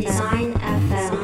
Design FM.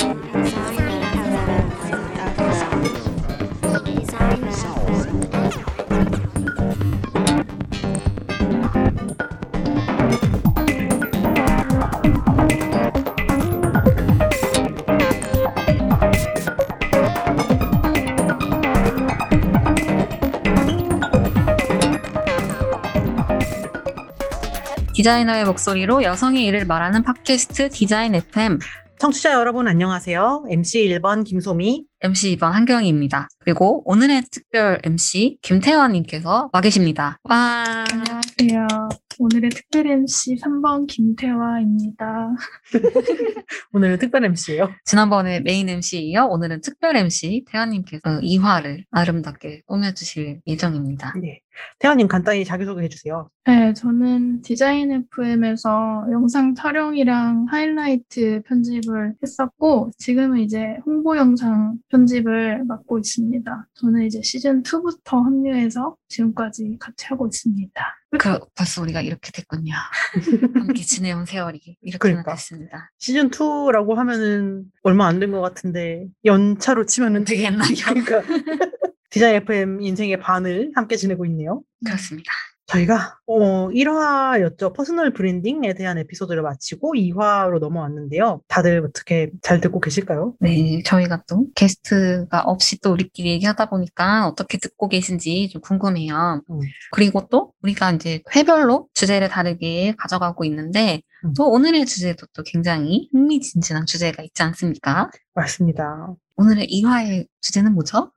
디자이너의 목소리로 여성의 일을 말하는 팟캐스트 디자인 FM 청취자 여러분 안녕하세요. MC 1번 김소미. MC 2번 한경희입니다. 그리고 오늘의 특별 MC 김태환님께서 와 계십니다. 와 안녕하세요. 오늘의 특별 MC 3번 김태화입니다. 오늘은 특별 MC예요. 지난번에 메인 MC에 이어 오늘은 특별 MC 태환님께서 2화를 아름답게 꾸며주실 예정입니다. 네. 태환님 간단히 자기소개해 주세요. 네, 저는 디자인 FM에서 영상 촬영이랑 하이라이트 편집을 했었고, 지금은 이제 홍보 영상 편집을 맡고 있습니다. 저는 이제 시즌 2부터 합류해서 지금까지 같이 하고 있습니다. 그 벌써 우리가 이렇게 됐군요. 함께 지내온 세월이 이렇게나 그러니까. 됐습니다. 시즌 2라고 하면은 얼마 안 된 것 같은데 연차로 치면은 되게 되겠나요? 그러니까 디자인 FM 인생의 반을 함께 지내고 있네요. 그렇습니다. 저희가 어 1화였죠. personal branding에 대한 에피소드를 마치고 2화로 넘어왔는데요. 다들 어떻게 잘 듣고 계실까요? 네, 저희가 또 게스트가 없이 또 우리끼리 얘기하다 보니까 어떻게 듣고 계신지 좀 궁금해요. 음. 그리고 또 우리가 이제 회별로 주제를 다르게 가져가고 있는데 음. 또 오늘의 주제도 또 굉장히 흥미진진한 주제가 있지 않습니까? 맞습니다. 오늘의 2화의 주제는 뭐죠?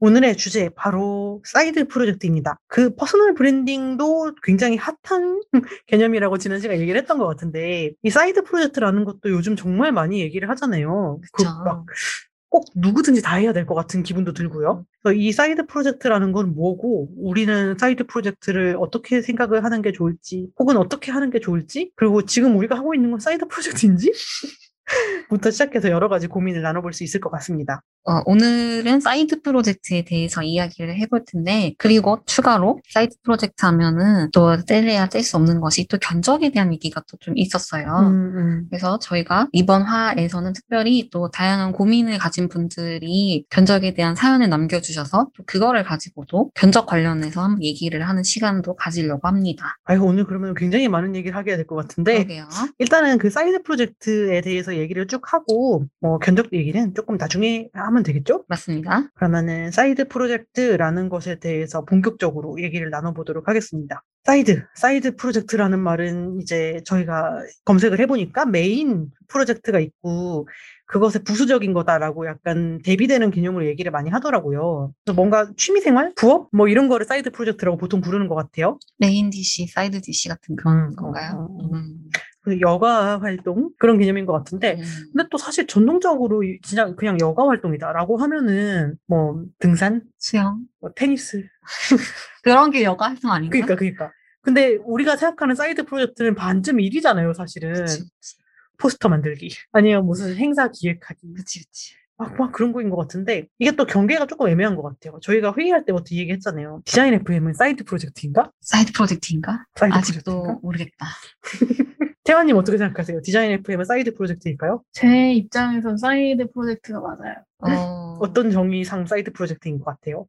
오늘의 주제 바로 사이드 프로젝트입니다. 그 personal branding도 굉장히 핫한 개념이라고 지난 시간 얘기를 했던 것 같은데 이 사이드 프로젝트라는 것도 요즘 정말 많이 얘기를 하잖아요. 그 그쵸. 막꼭 누구든지 다 해야 될 것 같은 기분도 들고요. 그래서 이 사이드 프로젝트라는 건 뭐고 우리는 사이드 프로젝트를 어떻게 생각을 하는 게 좋을지 혹은 어떻게 하는 게 좋을지 그리고 지금 우리가 하고 있는 건 사이드 프로젝트인지 부터 시작해서 여러 가지 고민을 나눠볼 수 있을 것 같습니다. 어, 오늘은 사이드 프로젝트에 대해서 이야기를 해볼 텐데, 그리고 추가로 사이드 프로젝트 하면은 또 뗄래야 뗄 수 없는 것이 또 견적에 대한 얘기가 또 좀 있었어요. 음, 음. 그래서 저희가 이번 화에서는 특별히 또 다양한 고민을 가진 분들이 견적에 대한 사연을 남겨주셔서 또 그거를 가지고도 견적 관련해서 한번 얘기를 하는 시간도 가지려고 합니다. 아이고, 오늘 그러면 굉장히 많은 얘기를 하게 될 것 같은데, 그러게요. 일단은 그 사이드 프로젝트에 대해서 얘기를 쭉 하고, 뭐, 견적 얘기는 조금 나중에 하면 되겠죠? 맞습니다. 그러면은, 사이드 프로젝트라는 것에 대해서 본격적으로 얘기를 나눠보도록 하겠습니다. 사이드, 사이드 프로젝트라는 말은 이제 저희가 검색을 해보니까 메인 프로젝트가 있고, 그것의 부수적인 거다라고 약간 대비되는 개념으로 얘기를 많이 하더라고요. 그래서 뭔가 취미생활? 부업? 뭐 이런 거를 사이드 프로젝트라고 보통 부르는 것 같아요. main dish, side dish 같은 그런 음, 건가요? 음, 음. 그 여가 활동? 그런 개념인 것 같은데, 음. 근데 또 사실 전통적으로 이- 진짜 그냥 여가 활동이다라고 하면은 뭐 등산, 수영. 뭐 테니스, 그런 게 여가 활동 아닌가? 그러니까 그러니까. 근데 우리가 생각하는 사이드 프로젝트는 반쯤 일이잖아요, 사실은. 그치, 그치. 포스터 만들기, 아니면 무슨 행사 기획하기, 그치, 그치. 막, 막 그런 거인 것 같은데 이게 또 경계가 조금 애매한 것 같아요. 저희가 회의할 때부터 이 얘기했잖아요. 디자인 FM은 사이드 프로젝트인가? 사이드 프로젝트인가? 사이드 아직도 프로젝트인가? 모르겠다. 태환님 어떻게 생각하세요? 디자인 FM은 사이드 프로젝트일까요? 제 입장에선 사이드 프로젝트가 맞아요. 어, 어떤 정의상 사이드 프로젝트인 것 같아요?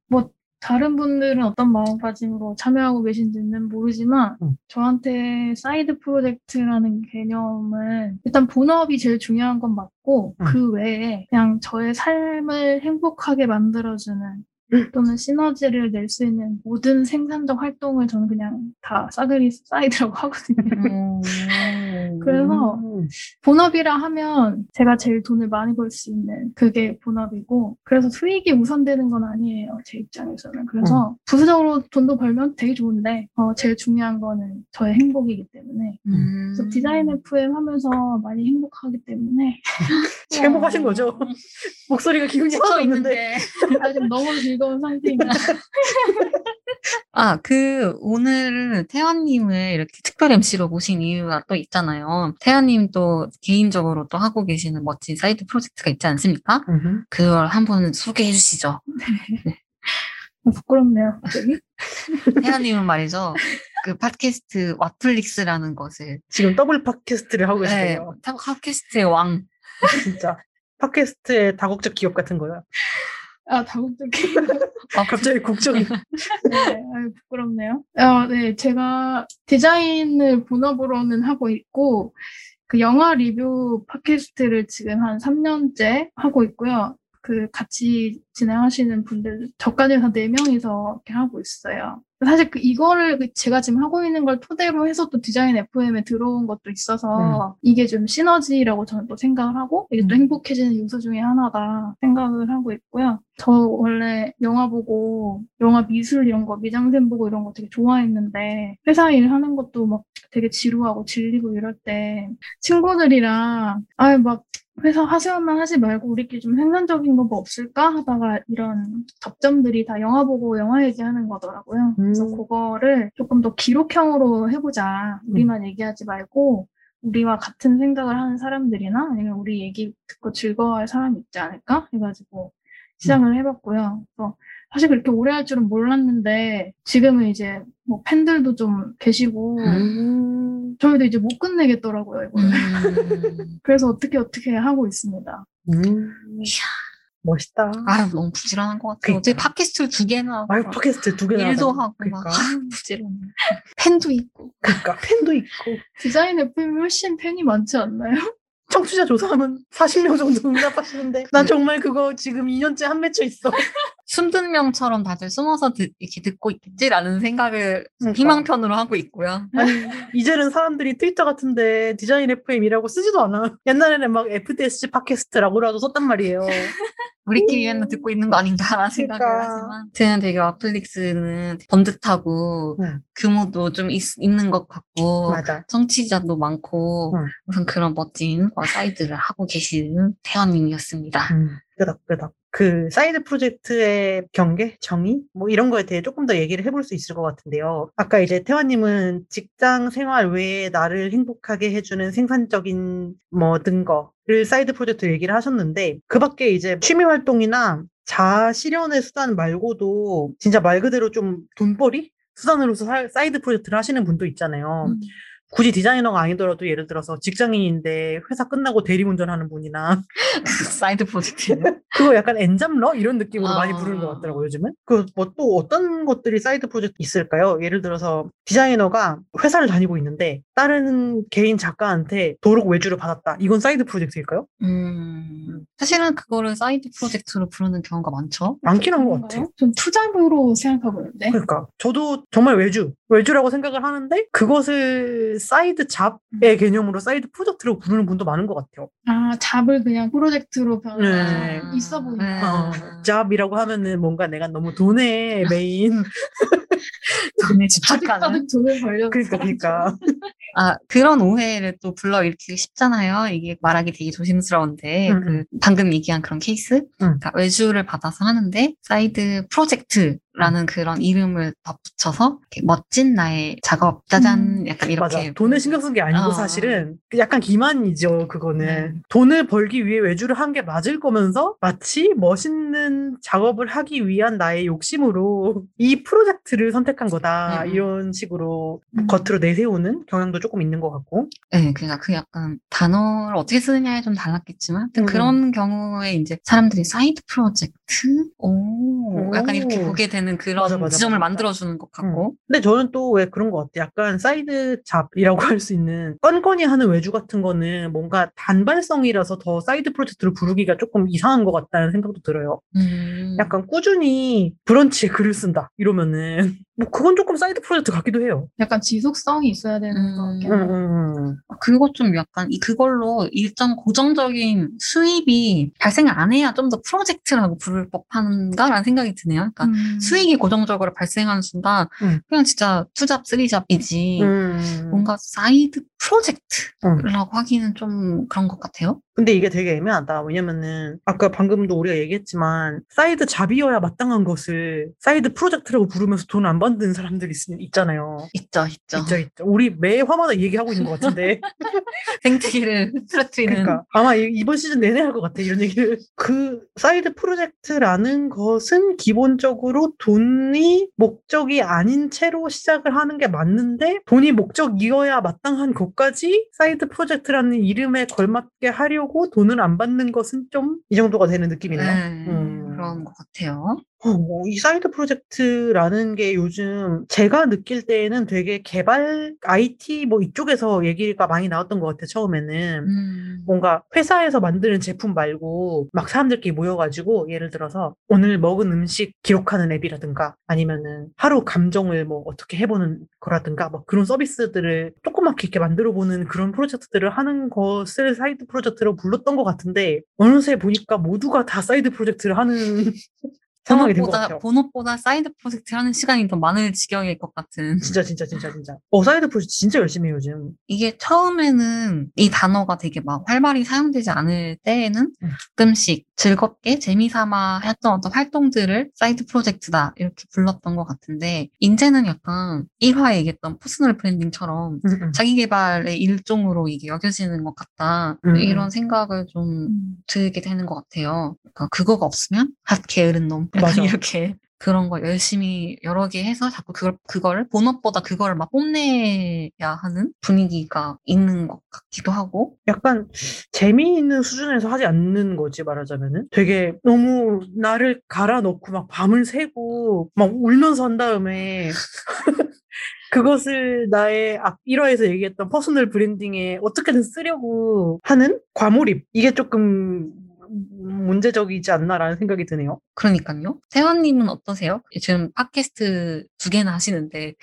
다른 분들은 어떤 마음가짐으로 참여하고 계신지는 모르지만 음. 저한테 사이드 프로젝트라는 개념은 일단 본업이 제일 중요한 건 맞고 음. 그 외에 그냥 저의 삶을 행복하게 만들어주는 음. 또는 시너지를 낼 수 있는 모든 생산적 활동을 저는 그냥 다 싸그리 사이드라고 하거든요. 음. 그래서 음. 본업이라 하면 제가 제일 돈을 많이 벌 수 있는 그게 본업이고 그래서 수익이 우선되는 건 아니에요 제 입장에서는 그래서 부수적으로 돈도 벌면 되게 좋은데 어, 제일 중요한 거는 저의 행복이기 때문에 음. 그래서 디자인 FM 하면서 많이 행복하기 때문에 행복하신 거죠? 목소리가 기운이 하나도 없는데. 아직 너무 즐거운 상태입니다. 아, 그, 오늘 태연님을 이렇게 특별 MC로 모신 이유가 또 있잖아요. 태연님 또 개인적으로 또 하고 계시는 멋진 사이드 프로젝트가 있지 않습니까? 음흠. 그걸 한번 소개해 주시죠. 부끄럽네요. 갑자기. 태연님은 말이죠. 그 팟캐스트 와플릭스라는 것을 지금 더블 팟캐스트를 하고 네, 계세요. 팟캐스트의 왕 진짜. 팟캐스트의 다국적 기업 같은 거야. 아, 다국적인. 아, 갑자기 국적이. 네, 아유, 부끄럽네요. 아, 네, 제가 디자인을 본업으로는 하고 있고, 그 영화 리뷰 팟캐스트를 지금 한 3년째 하고 있고요. 그 같이 진행하시는 분들, 저까지 해서 4명이서 이렇게 하고 있어요. 사실 그 이거를 그 제가 지금 하고 있는 걸 토대로 해서 또 디자인 FM에 들어온 것도 있어서 이게 좀 시너지라고 저는 또 생각을 하고 이게 또 음. 행복해지는 요소 중에 하나다 생각을 하고 있고요. 저 원래 영화 보고 영화 미술 이런 거 미장센 보고 이런 거 되게 좋아했는데 회사 일 하는 것도 막 되게 지루하고 질리고 이럴 때 친구들이랑 아유 막 회사 하시만 하지 말고 우리끼리 좀 생산적인 거 뭐 없을까 하다가 이런 접점들이 다 영화 보고 영화 얘기하는 거더라고요. 그래서 음. 그거를 조금 더 기록형으로 해보자. 우리만 얘기하지 말고 우리와 같은 생각을 하는 사람들이나 아니면 우리 얘기 듣고 즐거워할 사람이 있지 않을까 해가지고 시작을 해봤고요. 그래서 사실 그렇게 오래 할 줄은 몰랐는데 지금은 이제 뭐 팬들도 좀 계시고 음. 저희도 이제 못 끝내겠더라고요. 음. 그래서 어떻게 어떻게 하고 있습니다. 음. 멋있다. 아유, 너무 부지런한 것 같아요. 그러니까. 어제 팟캐스트를 두 개나 하고. 아유, 막 팟캐스트 두 개나. 일도. 하고, 그러니까. 막, 아유, 부지런해. 팬도 있고. 그러니까 팬도 있고. 디자인 FM이 훨씬 팬이 많지 않나요? 청취자 조사하면 40명 정도 응답하시는데 난 정말 그거 지금 2년째 한 맺혀 있어. 숨든 명처럼 다들 숨어서 듣, 이렇게 듣고 있겠지라는 생각을 그러니까. 희망편으로 하고 있고요. 아니 이제는 사람들이 트위터 같은데 디자인 FM이라고 쓰지도 않아. 옛날에는 막 FDSC 팟캐스트라고라도 썼단 말이에요. 우리끼리 맨날 듣고 있는 거 아닌가라는 생각을 그러니까. 하지만 저는 되게 와플릭스는 번듯하고 응. 규모도 좀 있, 있는 것 같고 맞아. 청취자도 많고 응. 우선 그런 멋진 어, 사이드를 하고 계시는 태연님이었습니다. 음, 끄덕끄덕. 그 사이드 프로젝트의 경계, 정의, 뭐 이런 거에 대해 조금 더 얘기를 해볼 수 있을 것 같은데요. 아까 이제 태연님은 직장 생활 외에 나를 행복하게 해주는 생산적인 뭐든 거를 사이드 프로젝트 얘기를 하셨는데 그 밖에 이제 취미 활동이나 자아 실현의 수단 말고도 진짜 말 그대로 좀 돈벌이 수단으로서 사- 사이드 프로젝트를 하시는 분도 있잖아요. 음. 굳이 디자이너가 아니더라도 예를 들어서 직장인인데 회사 끝나고 대리운전하는 분이나 side project예요. 그거 약간 N잡러 이런 느낌으로 많이 아. 부르는 것 같더라고요 요즘은. 그 뭐 또 어떤 것들이 side project 있을까요? 예를 들어서 디자이너가 회사를 다니고 있는데 다른 개인 작가한테 도록 외주를 받았다. 이건 side project일까요? 음, 사실은 그거를 side project로 부르는 경우가 많죠. 많긴 한 것 같아요. 전 투잡으로 생각하고 있는데. 그러니까 저도 정말 외주 외주라고 생각을 하는데 그것을 side job의 개념으로 side project로 부르는 분도 많은 것 같아요. 아, job을 그냥 프로젝트로 네. 변환 있어 보이네. 네. 어, job이라고 하면은 뭔가 내가 너무 돈에 매인 돈에 집착하는. 돈을 벌려고. 그러니까 그러니까 아, 그런 오해를 또 불러 일으키기 쉽잖아요. 이게 말하기 되게 조심스러운데, 음, 그, 방금 얘기한 그런 케이스? 그러니까 외주를 받아서 하는데, side project 라는 그런 이름을 덧붙여서, 멋진 나의 작업, 짜잔, 음. 약간 이렇게. 맞아. 돈을 신경 쓴 게 아니고 어. 사실은 약간 기만이죠, 그거는. 네. 돈을 벌기 위해 외주를 한 게 맞을 거면서 마치 멋있는 작업을 하기 위한 나의 욕심으로 이 프로젝트를 선택한 거다. 음. 이런 식으로 음. 겉으로 내세우는 경향도 조금 있는 것 같고. 네, 그러니까 그 약간 단어를 어떻게 쓰느냐에 좀 달렸겠지만, 음. 그런 경우에 이제 사람들이 side project? 오, 약간 이렇게 오. 보게 되는 그런 맞아, 맞아, 지점을. 만들어주는 것 같고, 근데 저는 또 왜 그런 것 같아. 약간 side job이라고 할 수 있는 건건이 하는 외주 같은 거는 뭔가 단발성이라서 더 side project로 부르기가 조금 이상한 것 같다는 생각도 들어요. 음. 약간 꾸준히 브런치에 글을 쓴다 이러면은 뭐 그건 조금 side project 같기도 해요. 약간 지속성이 있어야 되는 음. 것 같긴 음, 해요. 음, 음. 그거 좀 약간 이 그걸로 일정 고정적인 수입이 발생을 안 해야 좀 더 프로젝트라고 부를 법한가라는 생각이 드네요. 그러니까 음. 수익이 고정적으로 발생하는 순간 음. 그냥 진짜 투잡 쓰리잡이지 음. 뭔가 사이드 음. project라고 하기는 좀 그런 것 같아요. 근데 이게 되게 애매하다. 왜냐면은 아까 방금도 우리가 얘기했지만 side job이어야 마땅한 것을 side project라고 부르면서 돈 안 받는 사람들이 있, 있잖아요. 있죠, 있죠. 있죠, 있죠. 우리 매 화마다 얘기하고 있는 것 같은데 생태계를 흐트러뜨리는 그러니까 아마 이- 이번 시즌 내내 할 것 같아 이런 얘기를. 그 side project라는 것은 기본적으로 돈이 목적이 아닌 채로 시작을 하는 게 맞는데 돈이 목적이어야 마땅한 것까지 side project라는 이름에 걸맞게 하려고 돈을 안 받는 것은 좀 주객전도가 되는 느낌이네요. 네, 음. 그런 것 같아요. 어, 뭐, 이 side project라는 게 요즘 제가 느낄 때에는 되게 개발 IT 뭐 이쪽에서 얘기가 많이 나왔던 것 같아요. 처음에는. 음. 뭔가 회사에서 만드는 제품 말고 막 사람들끼리 모여가지고 예를 들어서 오늘 먹은 음식 기록하는 앱이라든가 아니면은 하루 감정을 뭐 어떻게 해보는 거라든가 뭐 그런 서비스들을 조그맣게 이렇게 만들어보는 그런 프로젝트들을 하는 것을 side project로 불렀던 것 같은데 어느새 보니까 모두가 다 side project를 하는 상황이 된것 본업보다, 같아요. 본업보다 side project 하는 시간이 더 많을 지경일 것 같은. 진짜 진짜 진짜 진짜. 어 side project 진짜 열심히 해요 요즘. 이게 처음에는 이 단어가 되게 막 활발히 사용되지 않을 때에는 음. 가끔씩 즐겁게 재미삼아 했던 어떤 활동들을 side project다 이렇게 불렀던 것 같은데 이제는 약간 1화에 얘기했던 personal branding처럼 음, 음. 자기 개발의 일종으로 이게 여겨지는 것 같다 음, 이런 생각을 좀 음. 들게 되는 것 같아요. 그러니까 그거가 없으면 핫 게으른 놈 맞아. 이렇게 그런 거 열심히 여러 개 해서 자꾸 그걸 그거를 본업보다 그거를 막 뽐내야 하는 분위기가 있는 것 같기도 하고. 약간 재미있는 수준에서 하지 않는 거지 말하자면은? 되게 너무 나를 갈아 넣고 막 밤을 새고 막 울면서 한 다음에 그것을 나의 앞 1화에서 얘기했던 personal branding에 어떻게든 쓰려고 하는 과몰입. 이게 조금 문제적이지 않나라는 생각이 드네요. 그러니까요. 세원님은 어떠세요? 지금 팟캐스트 두 개나 하시는데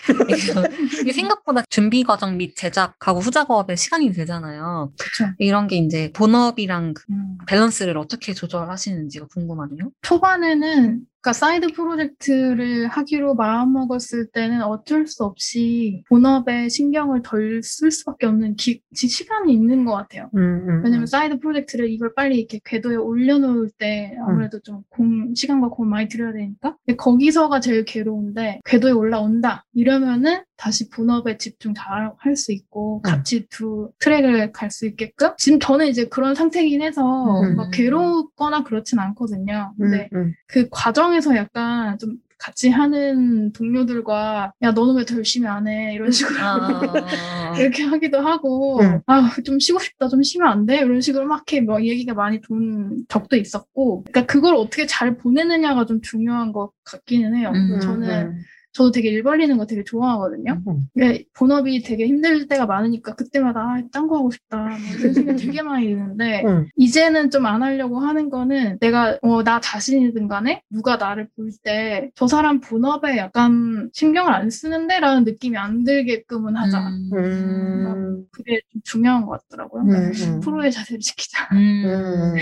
이게- 생각보다 준비 과정 및 제작하고 후작업에 시간이 들잖아요. 그쵸. 이런 게 이제 본업이랑 그 음. 밸런스를 어떻게 조절하시는지가 궁금하네요. 초반에는 그러니까 side project를 하기로 마음먹었을 때는 어쩔 수 없이 본업에 신경을 덜 쓸 수밖에 없는 기, 지- 시간이 있는 것 같아요. 음, 음, 왜냐면 음. side project를 이걸 빨리 이렇게 궤도에 올려놓을 때 아무래도 좀 공, 시간과 공을 많이 들여야 되니까. 근데 거기서가 제일 괴로운데 궤도에 올라온다 이러면은 다시 본업에 집중 잘 할 수 있고 음. 같이 두 트랙을 갈 수 있게끔 지금 저는 이제 그런 상태이긴 해서 음. 막 괴롭거나 그렇진 않거든요. 근데 음, 음. 그 과정에서 약간 좀 같이 하는 동료들과 야 너는 왜 더 열심히 안 해 이런 식으로 아, 이렇게 하기도 하고 음. 아 좀 쉬고 싶다 좀 쉬면 안 돼 이런 식으로 막 이렇게 뭐 얘기가 많이 돈 적도 있었고 그러니까 그걸 어떻게 잘 보내느냐가 좀 중요한 것 같기는 해요. 음, 저는 음, 저도 되게 일 벌리는 거 되게 좋아하거든요. 음. 근데 본업이 되게 힘들 때가 많으니까 그때마다 아, 딴거 하고 싶다 뭐 이런 생각이 되게 많이 드는데 음. 이제는 좀 안 하려고 하는 거는 내가 어, 나 자신이든 간에 누가 나를 볼 때 저 사람 본업에 약간 신경을 안 쓰는데 라는 느낌이 안 들게끔은 하자. 음, 음. 그게 좀 중요한 것 같더라고요. 음, 그러니까 음. 프로의 자세를 지키자. 음.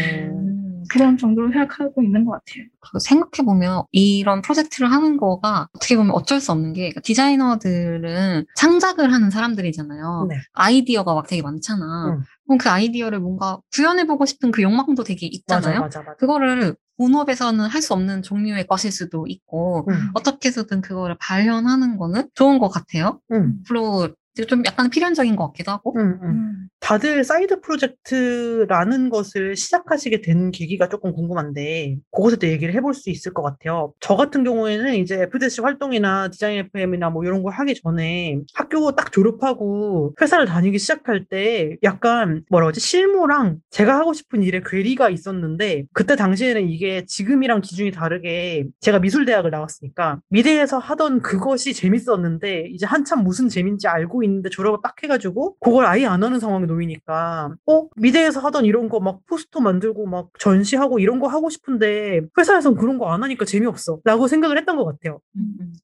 그런 정도로 생각하고 있는 것 같아요. 생각해보면 이런 프로젝트를 하는 거가 어떻게 보면 어쩔 수 없는 게 그러니까 디자이너들은 창작을 하는 사람들이잖아요. 네. 아이디어가 막 되게 많잖아. 음. 그럼 그 아이디어를 뭔가 구현해보고 싶은 그 욕망도 되게 맞아, 있잖아요. 맞아, 맞아. 그거를 본업에서는 할 수 없는 종류의 것일 수도 있고 음, 어떻게 해서든 그거를 발현하는 거는 좋은 것 같아요. 음, 앞으로 좀 약간 필연적인 것 같기도 하고. 음, 음. 음. 다들 사이드 프로젝트라는 것을 시작하시게 된 계기가 조금 궁금한데 그것에 대해 얘기를 해볼 수 있을 것 같아요. 저 같은 경우에는 이제 FDSC 활동이나 디자인 FM이나 뭐 이런 걸 하기 전에 학교 딱 졸업하고 회사를 다니기 시작할 때 약간 뭐라 그러지 실무랑 제가 하고 싶은 일에 괴리가 있었는데 그때 당시에는 이게 지금이랑 기준이 다르게 제가 미술대학을 나왔으니까 미대에서 하던 그것이 재밌었는데 이제 한참 무슨 재미인지 알고 있는데 졸업을 딱 해가지고 그걸 아예 안 하는 상황에 놓이니까 어 미대에서 하던 이런 거 막 포스터 만들고 막 전시하고 이런 거 하고 싶은데 회사에선 그런 거 안 하니까 재미없어 라고 생각을 했던 것 같아요.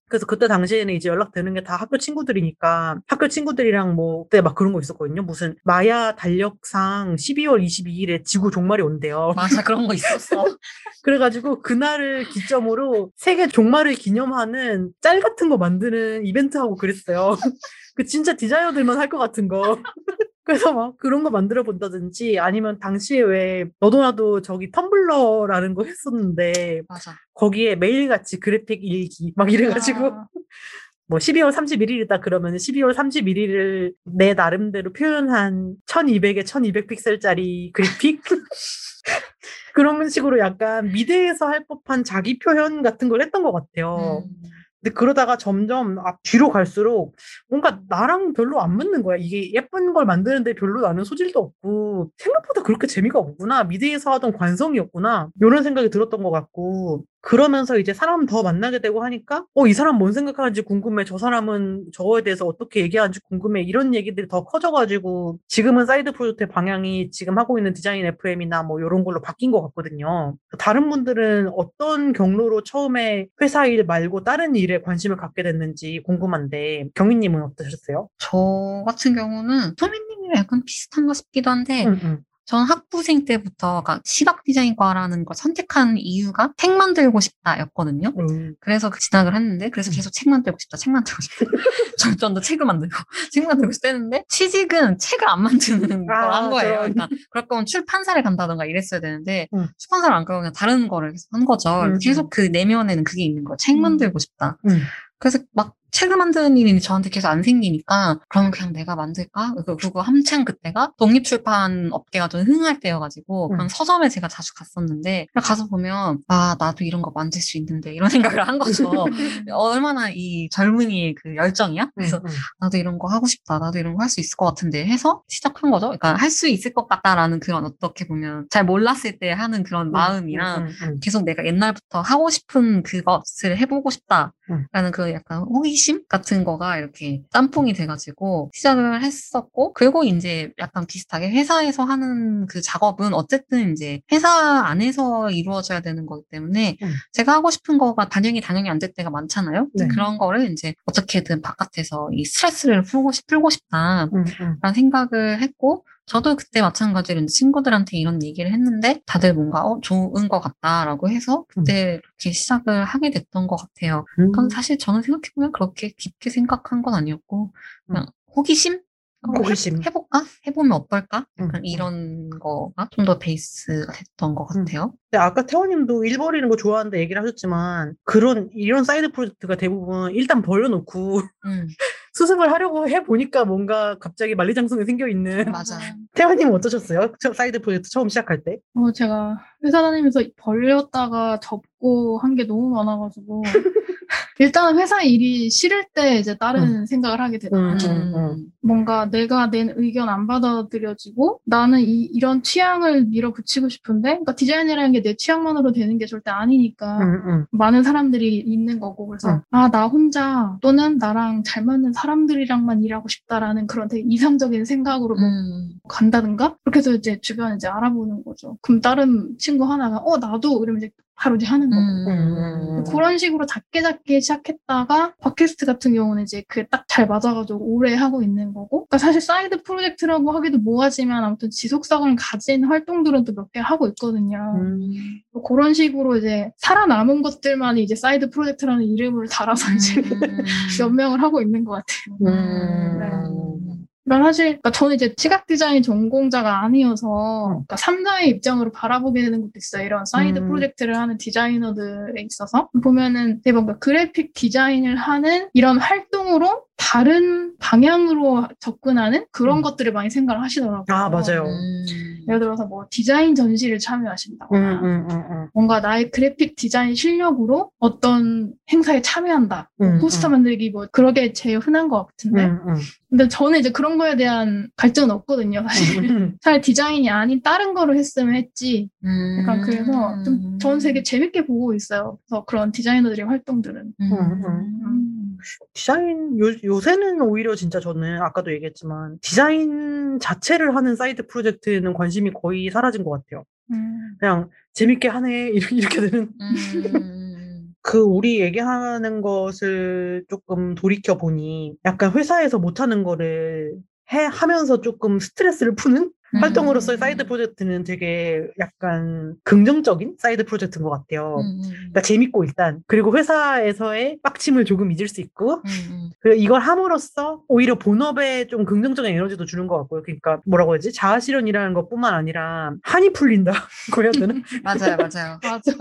그래서 그때 당시에는 이제 연락되는 게 다 학교 친구들이니까 학교 친구들이랑 뭐 그때 막 그런 거 있었거든요. 무슨 마야 달력상 12월 22일에 지구 종말이 온대요. 맞아, 그런 거 있었어. 그래가지고 그날을 기점으로 세계 종말을 기념하는 짤 같은 거 만드는 이벤트 하고 그랬어요. 그 진짜 디자이너들만 할 것 같은 거. 그래서 막 그런 거 만들어 본다든지 아니면 당시에 왜 너도 나도 저기 텀블러라는 거 했었는데 맞아. 거기에 매일같이 그래픽 일기 막 이래가지고 아, 뭐 12월 31일이다 그러면 12월 31일을 내 나름대로 표현한 1200에 1200 픽셀짜리 그래픽 그런 식으로 약간 미대에서 할 법한 자기 표현 같은 걸 했던 것 같아요. 음. 근데 그러다가 점점 앞 뒤로 갈수록 뭔가 나랑 별로 안 맞는 거야. 이게 예쁜 걸 만드는데 별로 나는 소질도 없고 생각보다 그렇게 재미가 없구나. 미대에서 하던 관성이었구나. 이런 생각이 들었던 것 같고 그러면서 이제 사람 더 만나게 되고 하니까 어 이 사람 뭔 생각하는지 궁금해. 저 사람은 저거에 대해서 어떻게 얘기하는지 궁금해. 이런 얘기들이 더 커져가지고 지금은 사이드 프로젝트의 방향이 지금 하고 있는 디자인 FM이나 뭐 이런 걸로 바뀐 것 같거든요. 다른 분들은 어떤 경로로 처음에 회사 일 말고 다른 일에 관심을 갖게 됐는지 궁금한데 경희님은 어떠셨어요? 저 같은 경우는 소민님이랑 약간 비슷한가 싶기도 한데 응, 응. 전 학부생 때부터 그러니까 시각 디자인과라는 걸 선택한 이유가 책 만들고 싶다였거든요. 음. 그래서 그 진학을 했는데 그래서 계속 책 만들고 싶다, 책 만들고 싶다. 절전도 책을 만들고 책 만들고 싶다 했는데 취직은 책을 안 만드는 걸 아, 한 거예요. 그러니까 그럴 거면 출판사를 간다던가 이랬어야 되는데 음. 출판사를 안 가고 그냥 다른 거를 한 거죠. 음. 계속 그 내면에는 그게 있는 거예요. 책 음. 만들고 싶다. 음. 그래서 막 책을 만드는 일이 저한테 계속 안 생기니까 그러면 그냥 내가 만들까? 그- 그리고 한창 그때가 독립출판 업계가 좀 흥할 때여가지고 그런 음. 서점에 제가 자주 갔었는데 가서 보면 아 나도 이런 거 만들 수 있는데 이런 생각을 한 거죠. 얼마나 이 젊은이의 그 열정이야? 그래서 음, 음. 나도 이런 거 하고 싶다. 나도 이런 거 할 수 있을 것 같은데 해서 시작한 거죠. 그러니까 할 수 있을 것 같다라는 그런 어떻게 보면 잘 몰랐을 때 하는 그런 마음이랑 음, 음, 음. 계속 내가 옛날부터 하고 싶은 그것을 해보고 싶다라는 음. 그 약간 호기심 같은 거가 이렇게 짬뽕이 돼가지고 시작을 했었고 그리고 이제 약간 비슷하게 회사에서 하는 그 작업은 어쨌든 이제 회사 안에서 이루어져야 되는 거기 때문에 음. 제가 하고 싶은 거가 반영이 당연히 안 될 때가 많잖아요. 네. 그런 거를 이제 어떻게든 바깥에서 이 스트레스를 풀고 싶, 풀고 싶다. 음, 음. 라는 생각을 했고, 저도 그때 마찬가지로 친구들한테 이런 얘기를 했는데, 다들 뭔가, 어, 좋은 것 같다라고 해서, 그때 이렇게 시작을 하게 됐던 것 같아요. 음. 그건 사실 저는 생각해보면 그렇게 깊게 생각한 건 아니었고, 그냥 호기심? 어, 호기심. 해, 해볼까? 해보면 어떨까? 음, 약간 음. 이런 거가 좀 더 베이스가 됐던 것 음. 같아요. 근데 아까 태원님도 일 벌리는 거 좋아하는데 얘기를 하셨지만 그런 이런 사이드 프로젝트가 대부분 일단 벌려놓고 음, 수습을 하려고 해 보니까 뭔가 갑자기 만리장성이 생겨 있는 맞아. 태원님 어떠셨어요? 처- 사이드 프로젝트 처음 시작할 때? 어, 제가 회사 다니면서 벌렸다가 접고 한 게 너무 많아가지고. 일단은 회사 일이 싫을 때 이제 다른 생각을 하게 되더라고요. 음, 음. 뭔가 내가 낸 의견 안 받아들여지고 나는 이, 이런 취향을 밀어붙이고 싶은데 그러니까 디자인이라는 게 내 취향만으로 되는 게 절대 아니니까 음, 음. 많은 사람들이 있는 거고 그래서 음. 아나 혼자 또는 나랑 잘 맞는 사람들이랑만 일하고 싶다라는 그런 되게 이상적인 생각으로 뭐 음, 간다든가 그렇게 해서 이제 주변에 이제 알아보는 거죠. 그럼 다른 친구 하나가 어 나도 이러면 이제 바로 이제 하는 거고. 음, 그런 식으로 작게 작게 시작했다가 팟캐스트 같은 경우는 이제 그게 딱 잘 맞아가지고 오래 하고 있는 거고 그러니까 사실 사이드 프로젝트라고 하기도 뭐하지만 아무튼 지속성을 가진 활동들은 또 몇 개 하고 있거든요. 음. 뭐 그런 식으로 이제 살아남은 것들만이 이제 사이드 프로젝트라는 이름을 달아서 이제 음. 연명을 하고 있는 것 같아요. 음. 그러니까 사실 그러니까 저는 이제 시각 디자인 전공자가 아니어서 음. 그러니까 3자의 입장으로 바라보게 되는 것도 있어요. 이런 사이드 음. 프로젝트를 하는 디자이너들에 있어서 보면은 이제 뭔가 그래픽 디자인을 하는 이런 활동으로 다른 방향으로 접근하는 그런 음. 것들을 많이 생각을 하시더라고요. 아, 맞아요. 음. 예를 들어서 뭐 디자인 전시를 음, 참여하신다거나 음, 음, 음. 뭔가 나의 그래픽 디자인 실력으로 어떤 행사에 참여한다. 뭐 음, 포스터 음. 만들기 뭐 그러게 제일 흔한 것 같은데 음, 음. 근데 저는 이제 그런 거에 대한 갈증은 없거든요 사실 음. 차라리 디자인이 아닌 다른 거를 했으면 했지 약간 그래서 음. 좀 저는 되게 재밌게 보고 있어요 그래서 그런 디자이너들의 활동들은 음. 음. 디자인 요, 요새는 오히려 진짜 저는 아까도 얘기했지만 디자인 자체를 하는 사이드 프로젝트는 관심이 거의 사라진 것 같아요. 음. 그냥 재밌게 하네 이렇게, 이렇게 되는 음. 그 우리 얘기하는 것을 조금 돌이켜 보니 약간 회사에서 못하는 거를 해 하면서 조금 스트레스를 푸는 음. 활동으로서의 사이드 프로젝트는 되게 약간 긍정적인 사이드 프로젝트인 것 같아요. 음. 그러니까 재밌고 일단 그리고 회사에서의 빡침을 조금 잊을 수 있고 음. 그리고 이걸 함으로써 오히려 본업에 좀 긍정적인 에너지도 주는 것 같고요. 그러니까 뭐라고 해야지 자아 실현이라는 것뿐만 아니라 한이 풀린다. 고 해야 되나? 맞아요, 맞아요. 맞아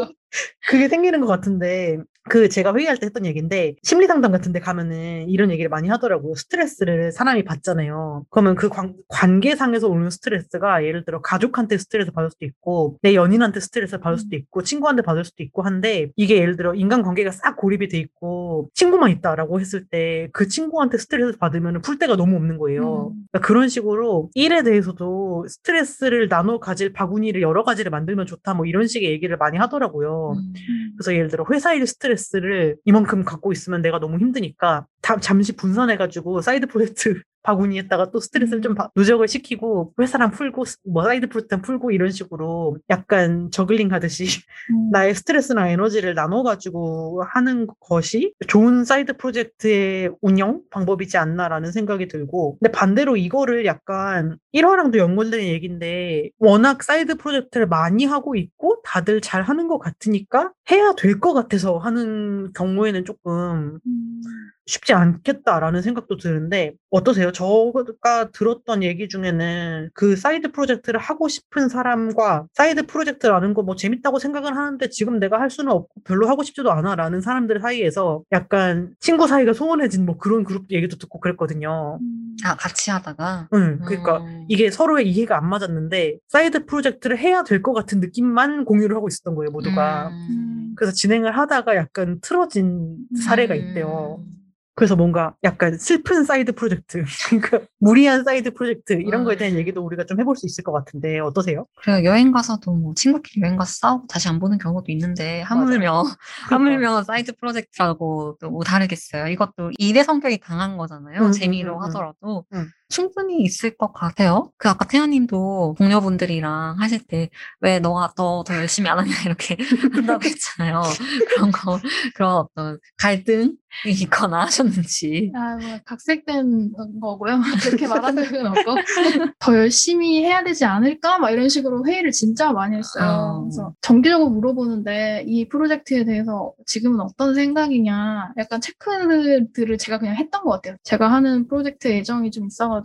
그게 생기는 것 같은데 그 제가 회의할 때 했던 얘기인데 심리 상담 같은 데 가면은 이런 얘기를 많이 하더라고요. 스트레스를 사람이 받잖아요. 그러면 그 관, 관계상에서 오는 스트레스가 예를 들어 가족한테 스트레스 받을 수도 있고 내 연인한테 스트레스 받을 수도 있고 친구한테 받을 수도 있고 한데 이게 예를 들어 인간 관계가 싹 고립이 돼 있고 친구만 있다라고 했을 때 그 친구한테 스트레스 받으면 풀 데가 너무 없는 거예요. 음. 그러니까 그런 식으로 일에 대해서도 스트레스를 나눠 가질 바구니를 여러 가지를 만들면 좋다 뭐 이런 식의 얘기를 많이 하더라고요. 음. 그래서 예를 들어 회사 일 스트레스 를 이만큼 갖고 있으면 내가 너무 힘드니까 다- 잠시 분산해가지고 사이드 프로젝트 바구니에다가 또 스트레스를 좀 바- 누적을 시키고 회사랑 풀고 스- 뭐 사이드 프로젝트 풀고 이런 식으로 약간 저글링 하듯이 음. 나의 스트레스나 에너지를 나눠가지고 하는 것이 좋은 사이드 프로젝트의 운영 방법이지 않나라는 생각이 들고 근데 반대로 이거를 약간 1화랑도 연관되는 얘기인데 워낙 사이드 프로젝트를 많이 하고 있고 다들 잘 하는 것 같으니까 해야 될 것 같아서 하는 경우에는 조금 음. 쉽지 않겠다라는 생각도 드는데 어떠세요? 저가 들었던 얘기 중에는 그 사이드 프로젝트를 하고 싶은 사람과 사이드 프로젝트라는 거 뭐 재밌다고 생각을 하는데 지금 내가 할 수는 없고 별로 하고 싶지도 않아라는 사람들 사이에서 약간 친구 사이가 소원해진 뭐 그런 그룹 얘기도 듣고 그랬거든요. 음. 아, 같이 하다가. 응, 그러니까 음. 이게 서로의 이해가 안 맞았는데 사이드 프로젝트를 해야 될 것 같은 느낌만 공유를 하고 있었던 거예요, 모두가. 음. 그래서 진행을 하다가 약간 틀어진 사례가 있대요. 음. 그래서 뭔가 약간 슬픈 사이드 프로젝트, 그러니까 무리한 사이드 프로젝트 이런 거에 대한 음. 얘기도 우리가 좀 해볼 수 있을 것 같은데 어떠세요? 그리고 여행 가서도 뭐 친구끼리 여행 가서 싸우고 다시 안 보는 경우도 있는데 하물며 하물며 사이드 프로젝트라고 또 뭐 다르겠어요. 이것도 일의 성격이 강한 거잖아요. 음, 재미로 음, 음, 하더라도 음. 충분히 있을 것 같아요. 그 아까 태원님도 동료분들이랑 하실 때 왜 너가 더 더 열심히 안 하냐 이렇게 한다고 했잖아요. 그런 거 그런 어떤 갈등이 있거나 하셨는지. 아, 뭐 각색된 거고요. 그렇게 말한 적은 없고 더 열심히 해야 되지 않을까? 막 이런 식으로 회의를 진짜 많이 했어요. 아. 그래서 정기적으로 물어보는데 이 프로젝트에 대해서 지금은 어떤 생각이냐? 약간 체크들을 제가 그냥 했던 것 같아요. 제가 하는 프로젝트 예정이 좀 있어가지고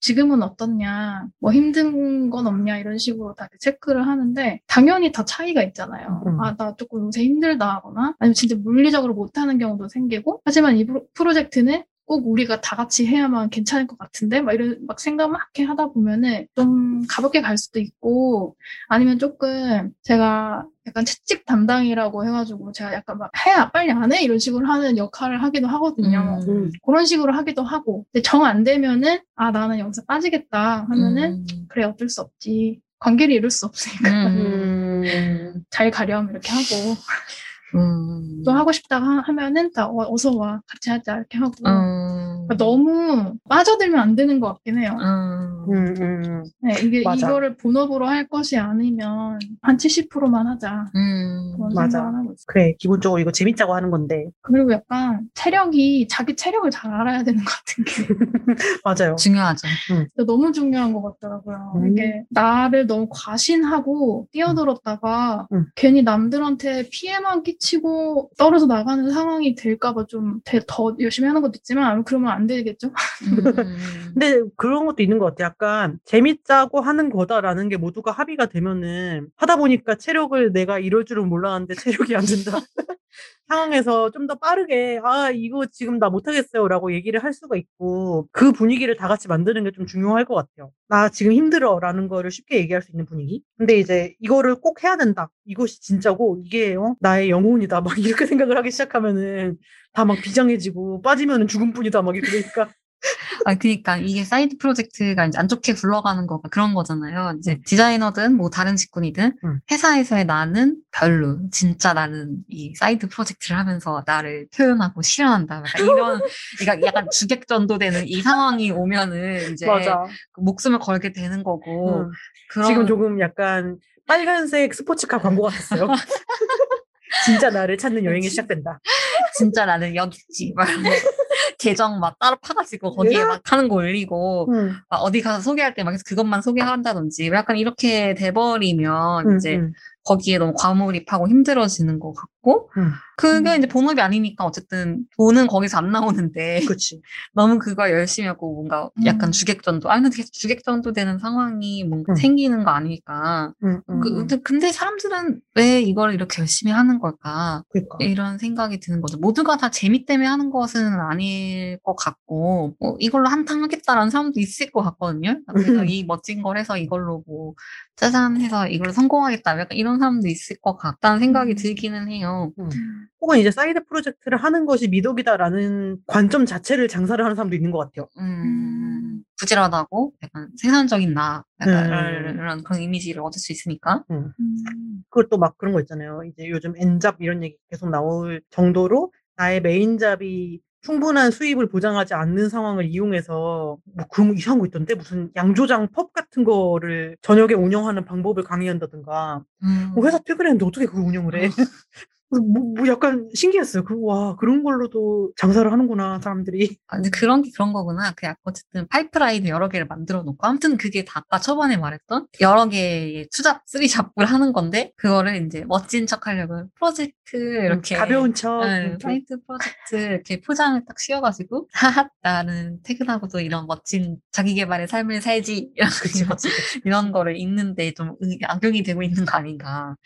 지금은 어떻냐? 뭐 힘든 건 없냐? 이런 식으로 다 체크를 하는데 당연히 다 차이가 있잖아요. 음. 아, 나 조금 요새 힘들다 하거나 아니면 진짜 물리적으로 못하는 경우도 생기고 하지만 이 프로- 프로젝트는 꼭 우리가 다 같이 해야만 괜찮을 것 같은데 막 이런 막 생각 막 하다 보면은 좀 가볍게 갈 수도 있고 아니면 조금 제가 약간 채찍 담당이라고 해가지고 제가 약간 막 해야 빨리 안 해 이런 식으로 하는 역할을 하기도 하거든요. 음. 그런 식으로 하기도 하고 근데 정안 되면은 아 나는 여기서 빠지겠다 하면은 음. 그래 어쩔 수 없지 관계를 이룰 수 없으니까 음. 잘 가렴 이렇게 하고 음. 또 하고 싶다 하- 하면은 다 어, 어서 와 같이 하자 이렇게 하고 음. 그러니까 너무 빠져들면 안 되는 것 같긴 해요. 음. 음, 음. 네, 이게 맞아. 이거를 본업으로 할 것이 아니면 한 70%만 하자 음. 맞아. 그래 기본적으로 이거 재밌자고 하는 건데 그리고 약간 체력이 자기 체력을 잘 알아야 되는 것 같은 게 맞아요. 중요하죠. 너무 중요한 것 같더라고요. 음. 이게 나를 너무 과신하고 뛰어들었다가 음. 괜히 남들한테 피해만 끼 치고 떨어져 나가는 상황이 될까봐 좀 더 열심히 하는 것도 있지만 그러면 안 되겠죠? 음. 근데 그런 것도 있는 것 같아. 약간 재밌자고 하는 거다라는 게 모두가 합의가 되면은 하다 보니까 체력을 내가 이럴 줄은 몰랐는데 체력이 안 된다. 상황에서 좀 더 빠르게 아 이거 지금 나 못하겠어요라고 얘기를 할 수가 있고 그 분위기를 다 같이 만드는 게 좀 중요할 것 같아요. 나 지금 힘들어라는 거를 쉽게 얘기할 수 있는 분위기. 근데 이제 이거를 꼭 해야 된다. 이것이 진짜고 이게 어? 나의 영혼이다. 막 이렇게 생각을 하기 시작하면은 다 막 비장해지고 빠지면은 죽음뿐이다. 막 이러니까 아, 그니까 이게 사이드 프로젝트가 이제 안 좋게 굴러가는 거가 그런 거잖아요. 이제 디자이너든 뭐 다른 직군이든 음. 회사에서의 나는 별로. 진짜 나는 이 사이드 프로젝트를 하면서 나를 표현하고 실현한다. 약간 이런, 그러니까 약간 주객전도되는 이 상황이 오면은 이제 그 목숨을 걸게 되는 거고. 음. 그런 지금 조금 약간 빨간색 스포츠카 광고 같았어요. 진짜 나를 찾는 여행이 시작된다. 진짜 나는 여기 있지. 계정 막 따로 파가지고 거기에 막 하는 거 올리고 음, 막 어디 가서 소개할 때 막 그것만 소개한다든지 약간 이렇게 돼버리면 음, 이제 음. 거기에 너무 과몰입하고 힘들어지는 것 같고 음. 그게 음. 이제 본업이 아니니까 어쨌든 돈은 거기서 안 나오는데 그치. 너무 그거 열심히 하고 뭔가 약간 음. 주객전도 아니 근데 주객전도 되는 상황이 뭔가 음. 생기는 거 아닐까 음, 음, 그, 음. 근데, 사람들은 왜 이걸 이렇게 열심히 하는 걸까 그러니까. 이런 생각이 드는 거죠 모두가 다 재미 때문에 하는 것은 아닐 것 같고 뭐 이걸로 한탕 하겠다라는 사람도 있을 것 같거든요 그래서 음. 이 멋진 걸 해서 이걸로 뭐 짜잔 해서 이걸로 성공하겠다 약간 이런 사람도 있을 것 같다는 생각이 음. 들기는 해요 음. 혹은 이제 사이드 프로젝트를 하는 것이 미덕이다라는 관점 자체를 장사를 하는 사람도 있는 것 같아요. 음, 부지런하고 약간 생산적인 나 약간 음. 이런 그런 이미지를 얻을 수 있으니까 음. 그것도 막 그런 거 있잖아요. 이제 요즘 N잡 이런 얘기 계속 나올 정도로 나의 main job이 충분한 수입을 보장하지 않는 상황을 이용해서 뭐 그런 거 이상한 거 있던데 무슨 양조장 펍 같은 거를 저녁에 운영하는 방법을 강의한다든가 음. 뭐 회사 퇴근했는데 어떻게 그걸 운영을 해? 뭐, 뭐 약간 신기했어요. 그, 와, 그런 걸로도 장사를 하는구나, 사람들이. 아, 근데 그런 게 그런 거구나. 그 약간 어쨌든 파이프라인 여러 개를 만들어 놓고 아무튼 그게 다 아까 초반에 말했던 여러 개의 투잡 three job을 하는 건데 그거를 이제 멋진 척 하려고 프로젝트 이렇게 가벼운 척. 네, 이렇게. 사이드 프로젝트 이렇게 포장을 딱 씌워가지고 하하 나는 퇴근하고도 이런 멋진 자기 개발의 삶을 살지 이런, 그치, 그치, 그치. 이런 거를 읽는데 좀 의- 악용이 되고 있는 거 아닌가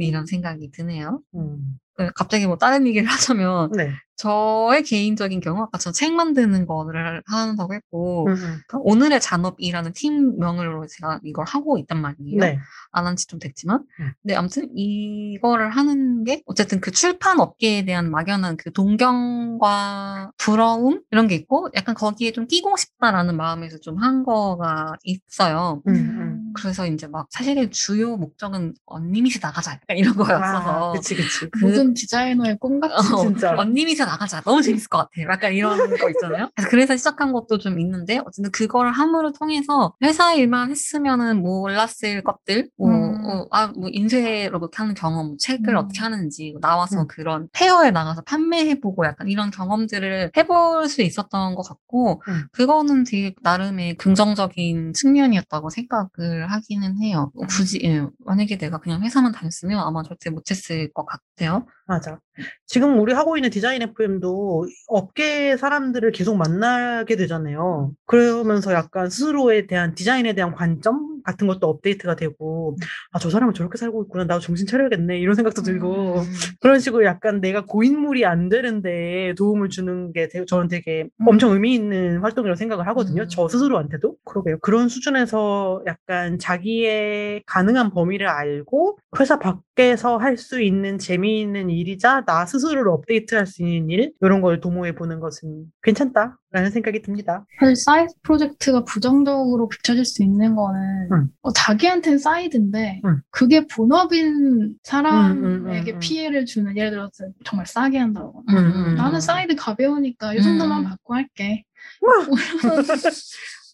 이런 생각이 드네요. 음. 그 갑자기 뭐 다른 얘기를 하자면 네. 저의 개인적인 경우 아까 저책 만드는 거를 한다고 했고 음, 오늘의 잔업이라는 팀명으로 제가 이걸 하고 있단 말이에요. 네. 안한 지 좀 됐지만. 음. 근데 아무튼 이거를 하는 게 어쨌든 그 출판 업계에 대한 막연한 그 동경과 부러움 이런 게 있고 약간 거기에 좀 끼고 싶다라는 마음에서 좀 한 거가 있어요. 음, 음. 그래서 이제 막 사실은 주요 목적은 언니밋이 나가자 약간 이런 거였어서 아, 그치, 그치. 그- 모든 디자이너의 꿈 같은 어, 진짜. 언니밋에 나가자. 너무 재밌을 것 같아. 약간 이런 거 있잖아요. 그래서, 그래서 시작한 것도 좀 있는데, 어쨌든 그걸 함으로 통해서 회사 일만 했으면은 몰랐을 것들, 뭐, 음. 어, 아, 뭐, 인쇄로 그렇게 하는 경험, 책을 음. 어떻게 하는지, 나와서 음. 그런 페어에 나가서 판매해보고 약간 이런 경험들을 해볼 수 있었던 것 같고, 음. 그거는 되게 나름의 긍정적인 측면이었다고 생각을 하기는 해요. 음. 굳이, 예, 만약에 내가 그냥 회사만 다녔으면 아마 절대 못했을 것 같아요. 맞아. 지금 우리 하고 있는 디자인 FM도 업계 사람들을 계속 만나게 되잖아요. 그러면서 약간 스스로에 대한 디자인에 대한 관점 같은 것도 업데이트가 되고, 아, 저 사람은 저렇게 살고 있구나. 나도 정신 차려야겠네. 이런 생각도 들고, 음. 그런 식으로 약간 내가 고인물이 안 되는데 도움을 주는 게 저는 되게 음. 엄청 의미 있는 활동이라고 생각을 하거든요. 음. 저 스스로한테도. 그러게요. 그런 수준에서 약간 자기의 가능한 범위를 알고 회사 밖에서 할 수 있는 재미있는 일이자 나 스스로를 업데이트할 수 있는 일 이런 걸 도모해 보는 것은 괜찮다 라는 생각이 듭니다. 사실 사이드 프로젝트가 부정적으로 비춰질 수 있는 거는 응. 어, 자기한테는 사이드인데 응. 그게 본업인 사람에게 응. 피해를 주는 예를 들어서 정말 싸게 한다거나 음, 음, 나는 음. 사이드 가벼우니까 이 정도만 음. 받고 할게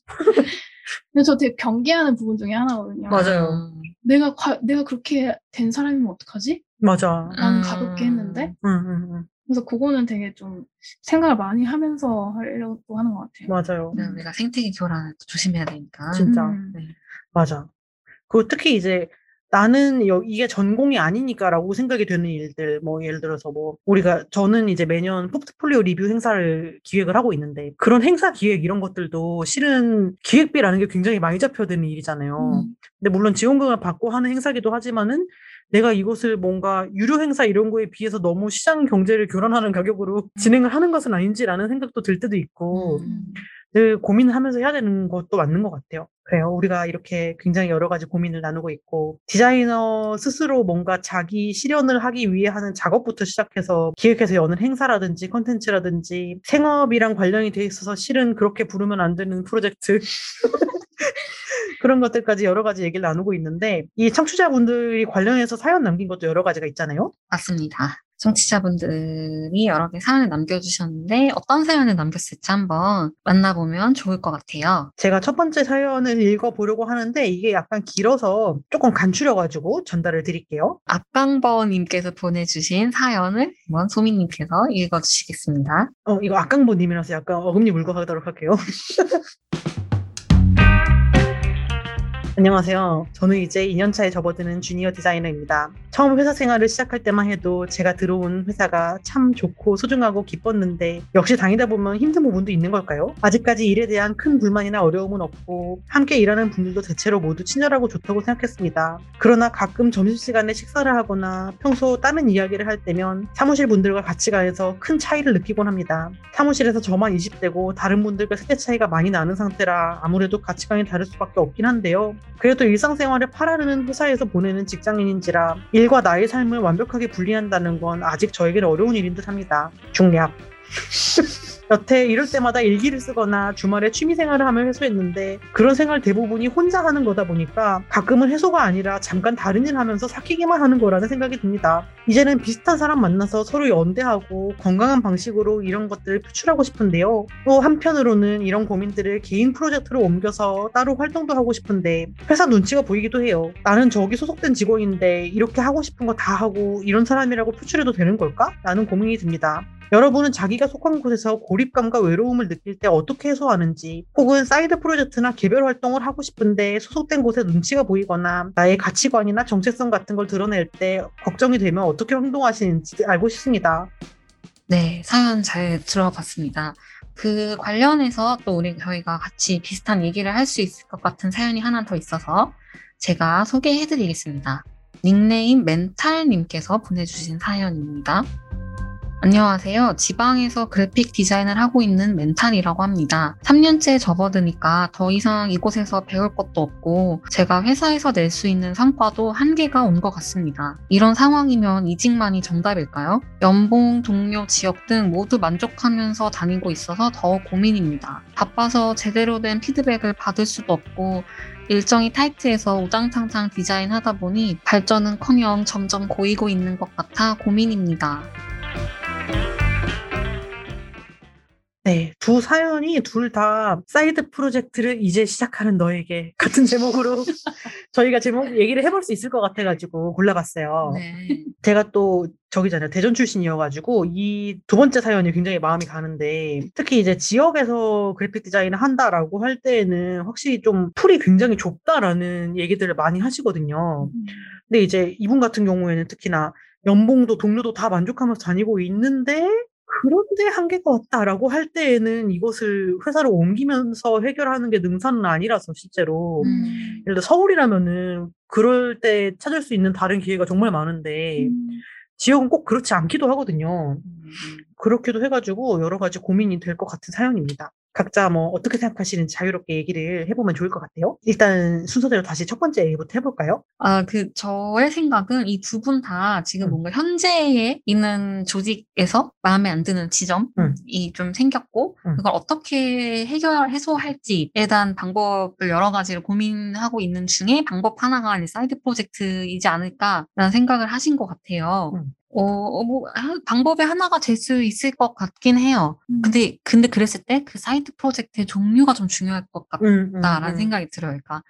근데 저 되게 경계하는 부분 중에 하나거든요 맞아요. 내가 과- 내가 그렇게 된 사람이면 어떡하지? 맞아. 나는 음. 가볍게 했는데 응, 응, 응. 그래서 그거는 되게 좀 생각을 많이 하면서 하려고 하는 것 같아요 맞아요. 네, 우리가 생태계 교란을 또 조심해야 되니까. 진짜. 음. 네. 맞아. 그리고 특히 이제 나는 여- 이게 전공이 아니니까라고 생각이 되는 일들, 뭐 예를 들어서 뭐 우리가 저는 이제 매년 포트폴리오 리뷰 행사를 기획을 하고 있는데 그런 행사 기획 이런 것들도 실은 기획비라는 게 굉장히 많이 잡혀드는 일이잖아요. 음. 근데 물론 지원금을 받고 하는 행사기도 하지만은 내가 이것을 뭔가 유료 행사 이런 거에 비해서 너무 시장 경제를 교란하는 가격으로 진행을 하는 것은 아닌지라는 생각도 들 때도 있고 음. 늘 고민을 하면서 해야 되는 것도 맞는 것 같아요. 그래요. 우리가 이렇게 굉장히 여러 가지 고민을 나누고 있고, 디자이너 스스로 뭔가 자기 실현을 하기 위해 하는 작업부터 시작해서 기획해서 여는 행사라든지 컨텐츠라든지 생업이랑 관련이 돼 있어서 실은 그렇게 부르면 안 되는 프로젝트. 그런 것들까지 여러 가지 얘기를 나누고 있는데, 이 청취자분들이 관련해서 사연 남긴 것도 여러 가지가 있잖아요. 맞습니다. 청취자분들이 여러 개 사연을 남겨주셨는데 어떤 사연을 남겼을지 한번 만나보면 좋을 것 같아요. 제가 첫 번째 사연을 읽어보려고 하는데, 이게 약간 길어서 조금 간추려가지고 전달을 드릴게요. 악강버님께서 보내주신 사연을 한번 소민님께서 읽어주시겠습니다. 어, 이거 악강보님이라서 약간 어금니 물고 하도록 할게요. 안녕하세요. 저는 이제 2년차에 접어드는 주니어 디자이너입니다. 처음 회사 생활을 시작할 때만 해도 제가 들어온 회사가 참 좋고 소중하고 기뻤는데 역시 다니다 보면 힘든 부분도 있는 걸까요? 아직까지 일에 대한 큰 불만이나 어려움은 없고 함께 일하는 분들도 대체로 모두 친절하고 좋다고 생각했습니다. 그러나 가끔 점심시간에 식사를 하거나 평소 다른 이야기를 할 때면 사무실 분들과 같이 가서 큰 차이를 느끼곤 합니다. 사무실에서 저만 20대고 다른 분들과 세대 차이가 많이 나는 상태라 아무래도 가치관이 다를 수밖에 없긴 한데요. 그래도 일상생활에 팔아르는 회사에서 보내는 직장인인지라 일과 나의 삶을 완벽하게 분리한다는 건 아직 저에게는 어려운 일인 듯 합니다. 중략. 여태 이럴 때마다 일기를 쓰거나 주말에 취미 생활을 하며 해소했는데 그런 생활 대부분이 혼자 하는 거다 보니까 가끔은 해소가 아니라 잠깐 다른 일 하면서 삭히기만 하는 거라는 생각이 듭니다. 이제는 비슷한 사람 만나서 서로 연대하고 건강한 방식으로 이런 것들을 표출하고 싶은데요. 또 한편으로는 이런 고민들을 개인 프로젝트로 옮겨서 따로 활동도 하고 싶은데 회사 눈치가 보이기도 해요. 나는 저기 소속된 직원인데 이렇게 하고 싶은 거 다 하고 이런 사람이라고 표출해도 되는 걸까? 라는 고민이 듭니다. 여러분은 자기가 속한 곳에서 고립감과 외로움을 느낄 때 어떻게 해소하는지, 혹은 사이드 프로젝트나 개별 활동을 하고 싶은데 소속된 곳에 눈치가 보이거나 나의 가치관이나 정체성 같은 걸 드러낼 때 걱정이 되면 어떻게 행동하시는지 알고 싶습니다. 네, 사연 잘 들어봤습니다. 그 관련해서 또 우리 저희가 같이 비슷한 얘기를 할 수 있을 것 같은 사연이 하나 더 있어서 제가 소개해 드리겠습니다. 닉네임 멘탈님께서 보내주신 사연입니다. 안녕하세요. 지방에서 그래픽 디자인을 하고 있는 멘탈이라고 합니다. 3년째 접어드니까 더 이상 이곳에서 배울 것도 없고 제가 회사에서 낼 수 있는 성과도 한계가 온 것 같습니다. 이런 상황이면 이직만이 정답일까요? 연봉, 동료, 지역 등 모두 만족하면서 다니고 있어서 더 고민입니다. 바빠서 제대로 된 피드백을 받을 수도 없고 일정이 타이트해서 우당탕탕 디자인하다 보니 발전은커녕 점점 고이고 있는 것 같아 고민입니다. 네, 두 사연이 둘 다 사이드 프로젝트를 이제 시작하는 너에게 같은 제목으로 저희가 제목 얘기를 해볼 수 있을 것 같아가지고 골라봤어요. 네. 제가 또 저기잖아요. 대전 출신이어가지고 이 두 번째 사연이 굉장히 마음이 가는데 특히 이제 지역에서 그래픽 디자인을 한다라고 할 때에는 확실히 좀 풀이 굉장히 좁다라는 얘기들을 많이 하시거든요. 근데 이제 이분 같은 경우에는 특히나 연봉도 동료도 다 만족하면서 다니고 있는데 그런데 한계가 왔다라고 할 때에는 이것을 회사로 옮기면서 해결하는 게 능사는 아니라서 실제로 음. 예를 들어 서울이라면은 그럴 때 찾을 수 있는 다른 기회가 정말 많은데 음. 지역은 꼭 그렇지 않기도 하거든요. 음. 그렇기도 해가지고 여러 가지 고민이 될 것 같은 사연입니다. 각자 뭐 어떻게 생각하시는지 자유롭게 얘기를 해보면 좋을 것 같아요. 일단 순서대로 다시 첫 번째 얘기부터 해볼까요? 아, 그, 저의 생각은 이 두 분 다 지금 음. 뭔가 현재에 있는 조직에서 마음에 안 드는 지점이 음. 좀 생겼고, 음. 그걸 어떻게 해결, 해소할지에 대한 방법을 여러 가지를 고민하고 있는 중에 방법 하나가 이제 사이드 프로젝트이지 않을까라는 생각을 하신 것 같아요. 음. 어, 어, 뭐, 하- 방법의 하나가 될 수 있을 것 같긴 해요. 음. 근데, 근데 그랬을 때 그 사이드 프로젝트의 종류가 좀 중요할 것 같다. 음, 음, 라는 음. 생각이 들어요. 그러니까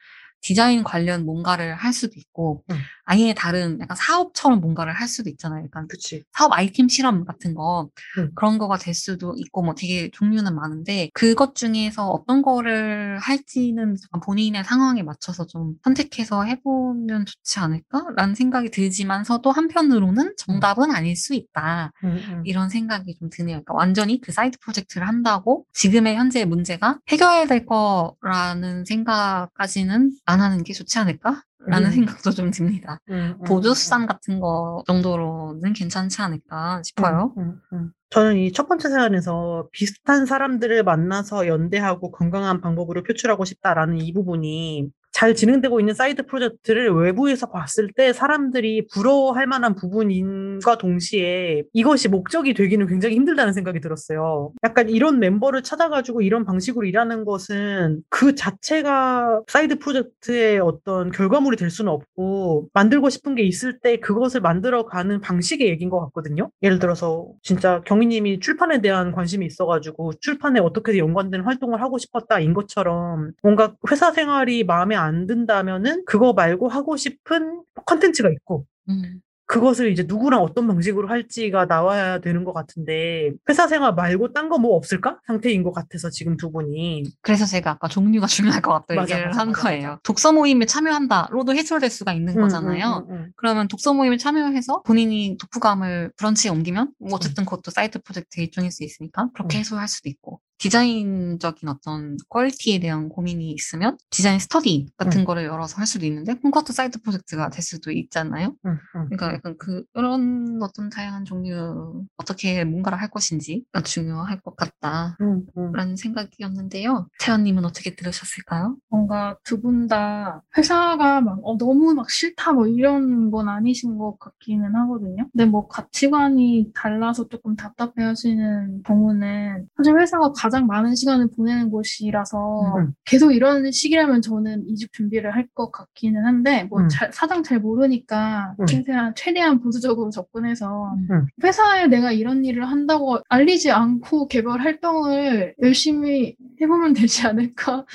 디자인 관련 뭔가를 할 수도 있고 음. 아예 다른 약간 사업처럼 뭔가를 할 수도 있잖아요. 약간 그치. 사업 아이템 실험 같은 거 음. 그런 거가 될 수도 있고 뭐 되게 종류는 많은데 그것 중에서 어떤 거를 할지는 본인의 상황에 맞춰서 좀 선택해서 해보면 좋지 않을까라는 생각이 들지만서도 한편으로는 정답은 아닐 수 있다. 음, 음. 이런 생각이 좀 드네요. 그러니까 완전히 그 사이드 프로젝트를 한다고 지금의 현재의 문제가 해결될 거라는 생각까지는 안 하는 게 좋지 않을까 라는 음. 생각도 좀 듭니다. 음, 음, 보조수단 같은 거 정도로는 괜찮지 않을까 싶어요. 음, 음, 음. 저는 이 첫 번째 사연에서 비슷한 사람들을 만나서 연대하고 건강한 방법으로 표출하고 싶다라는 이 부분이 잘 진행되고 있는 사이드 프로젝트를 외부에서 봤을 때 사람들이 부러워할 만한 부분인과 동시에 이것이 목적이 되기는 굉장히 힘들다는 생각이 들었어요. 약간 이런 멤버를 찾아가지고 이런 방식으로 일하는 것은 그 자체가 사이드 프로젝트의 어떤 결과물이 될 수는 없고 만들고 싶은 게 있을 때 그것을 만들어가는 방식의 얘기인 것 같거든요. 예를 들어서 진짜 경희님이 출판에 대한 관심이 있어가지고 출판에 어떻게든 연관된 활동을 하고 싶었다인 것처럼 뭔가 회사 생활이 마음에 안 든다면은 그거 말고 하고 싶은 컨텐츠가 있고 음. 그것을 이제 누구랑 어떤 방식으로 할지가 나와야 되는 것 같은데 회사 생활 말고 딴 거 뭐 없을까 상태인 것 같아서 지금 두 분이 그래서 제가 아까 종류가 중요할 것 같다 맞아, 얘기를 맞아, 한 맞아, 거예요. 독서 모임에 참여한다로도 해소될 수가 있는 거잖아요. 음, 음, 음, 음. 그러면 독서 모임에 참여해서 본인이 독후감을 브런치에 옮기면 뭐 어쨌든 그것도 사이드 프로젝트의 일종일 수 있으니까 그렇게 음. 해소할 수도 있고 디자인적인 어떤 quality에 대한 고민이 있으면 디자인 스터디 같은 음. 거를 열어서 할 수도 있는데 그것도 사이드 프로젝트가 될 수도 있잖아요. 음, 음. 그러니까 약간 그런 어떤 다양한 종류 어떻게 뭔가를 할 것인지가 중요할 것 같다. 음, 음. 라는 생각이었는데요. 태연님은 어떻게 들으셨을까요? 뭔가 두 분 다 회사가 막 어, 너무 막 싫다 뭐 이런 건 아니신 것 같기는 하거든요. 근데 뭐 가치관이 달라서 조금 답답해 하시는 경우는 사실 회사가 가장 많은 시간을 보내는 곳이라서 음. 계속 이런 시기라면 저는 이직 준비를 할 것 같기는 한데 뭐 음. 잘- 사정 잘 모르니까 음. 최대한 최대한 보수적으로 접근해서 음. 회사에 내가 이런 일을 한다고 알리지 않고 개발 활동을 열심히 해보면 되지 않을까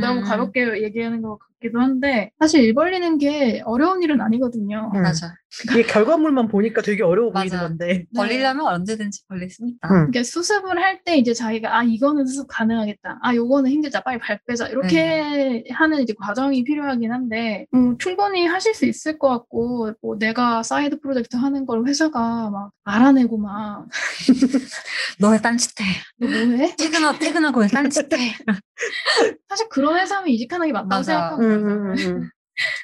너무 가볍게 얘기하는 것 같 기도 한데 사실 일 벌리는 게 어려운 일은 아니거든요. 음. 맞아. 이게 결과물만 보니까 되게 어려워 보이는. 건데 벌리려면 언제든지 벌릴 수 있다. 음. 이게 수습을 할 때 이제 자기가 아 이거는 수습 가능하겠다. 아 요거는 힘들다. 빨리 발 빼자. 이렇게 하는 이제 과정이 필요하긴 한데 음, 충분히 하실 수 있을 것 같고 뭐 내가 사이드 프로젝트 하는 걸 회사가 막 알아내고 막너 너의 딴짓해. 뭐해? 퇴근하, 퇴근하고 왜 딴짓해. 사실 그런 회사면 이직하는 게 맞다고 맞아. 생각하 거든요. 음, 음, 음.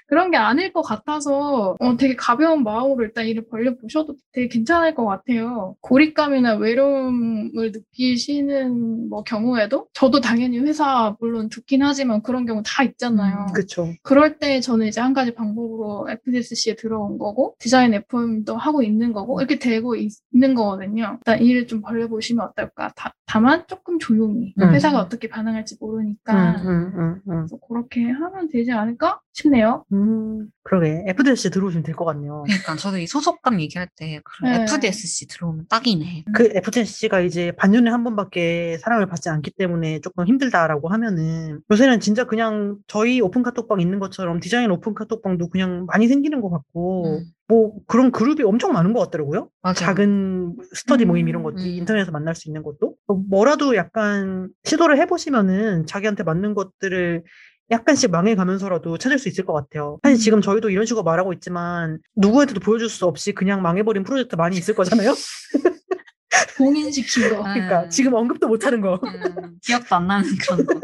그런 게 아닐 것 같아서 어, 되게 가벼운 마음으로 일단 일을 벌려보셔도 되게 괜찮을 것 같아요. 고립감이나 외로움을 느끼시는 뭐 경우에도 저도 당연히 회사 물론 좋긴 하지만 그런 경우 다 있잖아요. 음, 그쵸 그럴 때 저는 이제 한 가지 방법으로 FDSC에 들어온 거고 디자인 FM도 하고 있는 거고 이렇게 되고 있, 는 거거든요. 일단 일을 좀 벌려보시면 어떨까. 다, 다만 조금 조용히 음. 회사가 어떻게 반응할지 모르니까 음, 음, 음, 음. 그래서 그렇게 하면 되지 않을까 싶네요. 음, 그러게 FDSC 들어오시면 될 것 같네요 그러니까 저도 이 소속감 얘기할 때 그런 네. FDSC 들어오면 딱이네. 그 FDSC가 이제 반년에 한 번밖에 사람을 받지 않기 때문에 조금 힘들다라고 하면은 요새는 진짜 그냥 저희 오픈 카톡방 있는 것처럼 디자인 오픈 카톡방도 그냥 많이 생기는 것 같고 음, 뭐 그런 그룹이 엄청 많은 것 같더라고요. 맞아. 작은 스터디 모임 이런 음, 것들이 음. 인터넷에서 만날 수 있는 것도 어, 뭐라도 약간 시도를 해보시면은 자기한테 맞는 것들을 약간씩 망해가면서라도 찾을 수 있을 것 같아요. 사실 지금 저희도 이런 식으로 말하고 있지만 누구한테도 보여줄 수 없이 그냥 망해버린 프로젝트 많이 있을 거잖아요. 봉인시킨 거. 그러니까 음. 지금 언급도 못하는 거. 음, 기억도 안 나는 그런 거.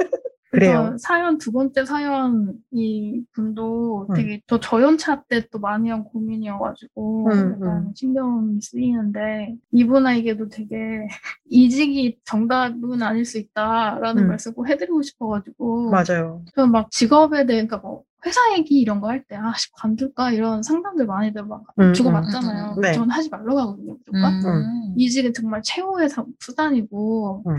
그래요. 사연 두 번째 사연 이 분도 음. 되게 저 저연차 때 또 많이 한 고민이어가지고 음, 약간 음. 신경 쓰이는데 이분에게도 되게 이직이 정답은 아닐 수 있다라는 음. 말씀 꼭 해드리고 싶어가지고 맞아요. 저는 막 직업에 대해 그러니까 뭐 회사 얘기 이런 거 할 때 아, 씨, 관둘까 이런 상담들 많이들 막 음, 주고받잖아요. 음, 음, 네. 저는 하지 말라고 하거든요, 무조건. 음. 이직은 정말 최후의 사- 수단이고 음.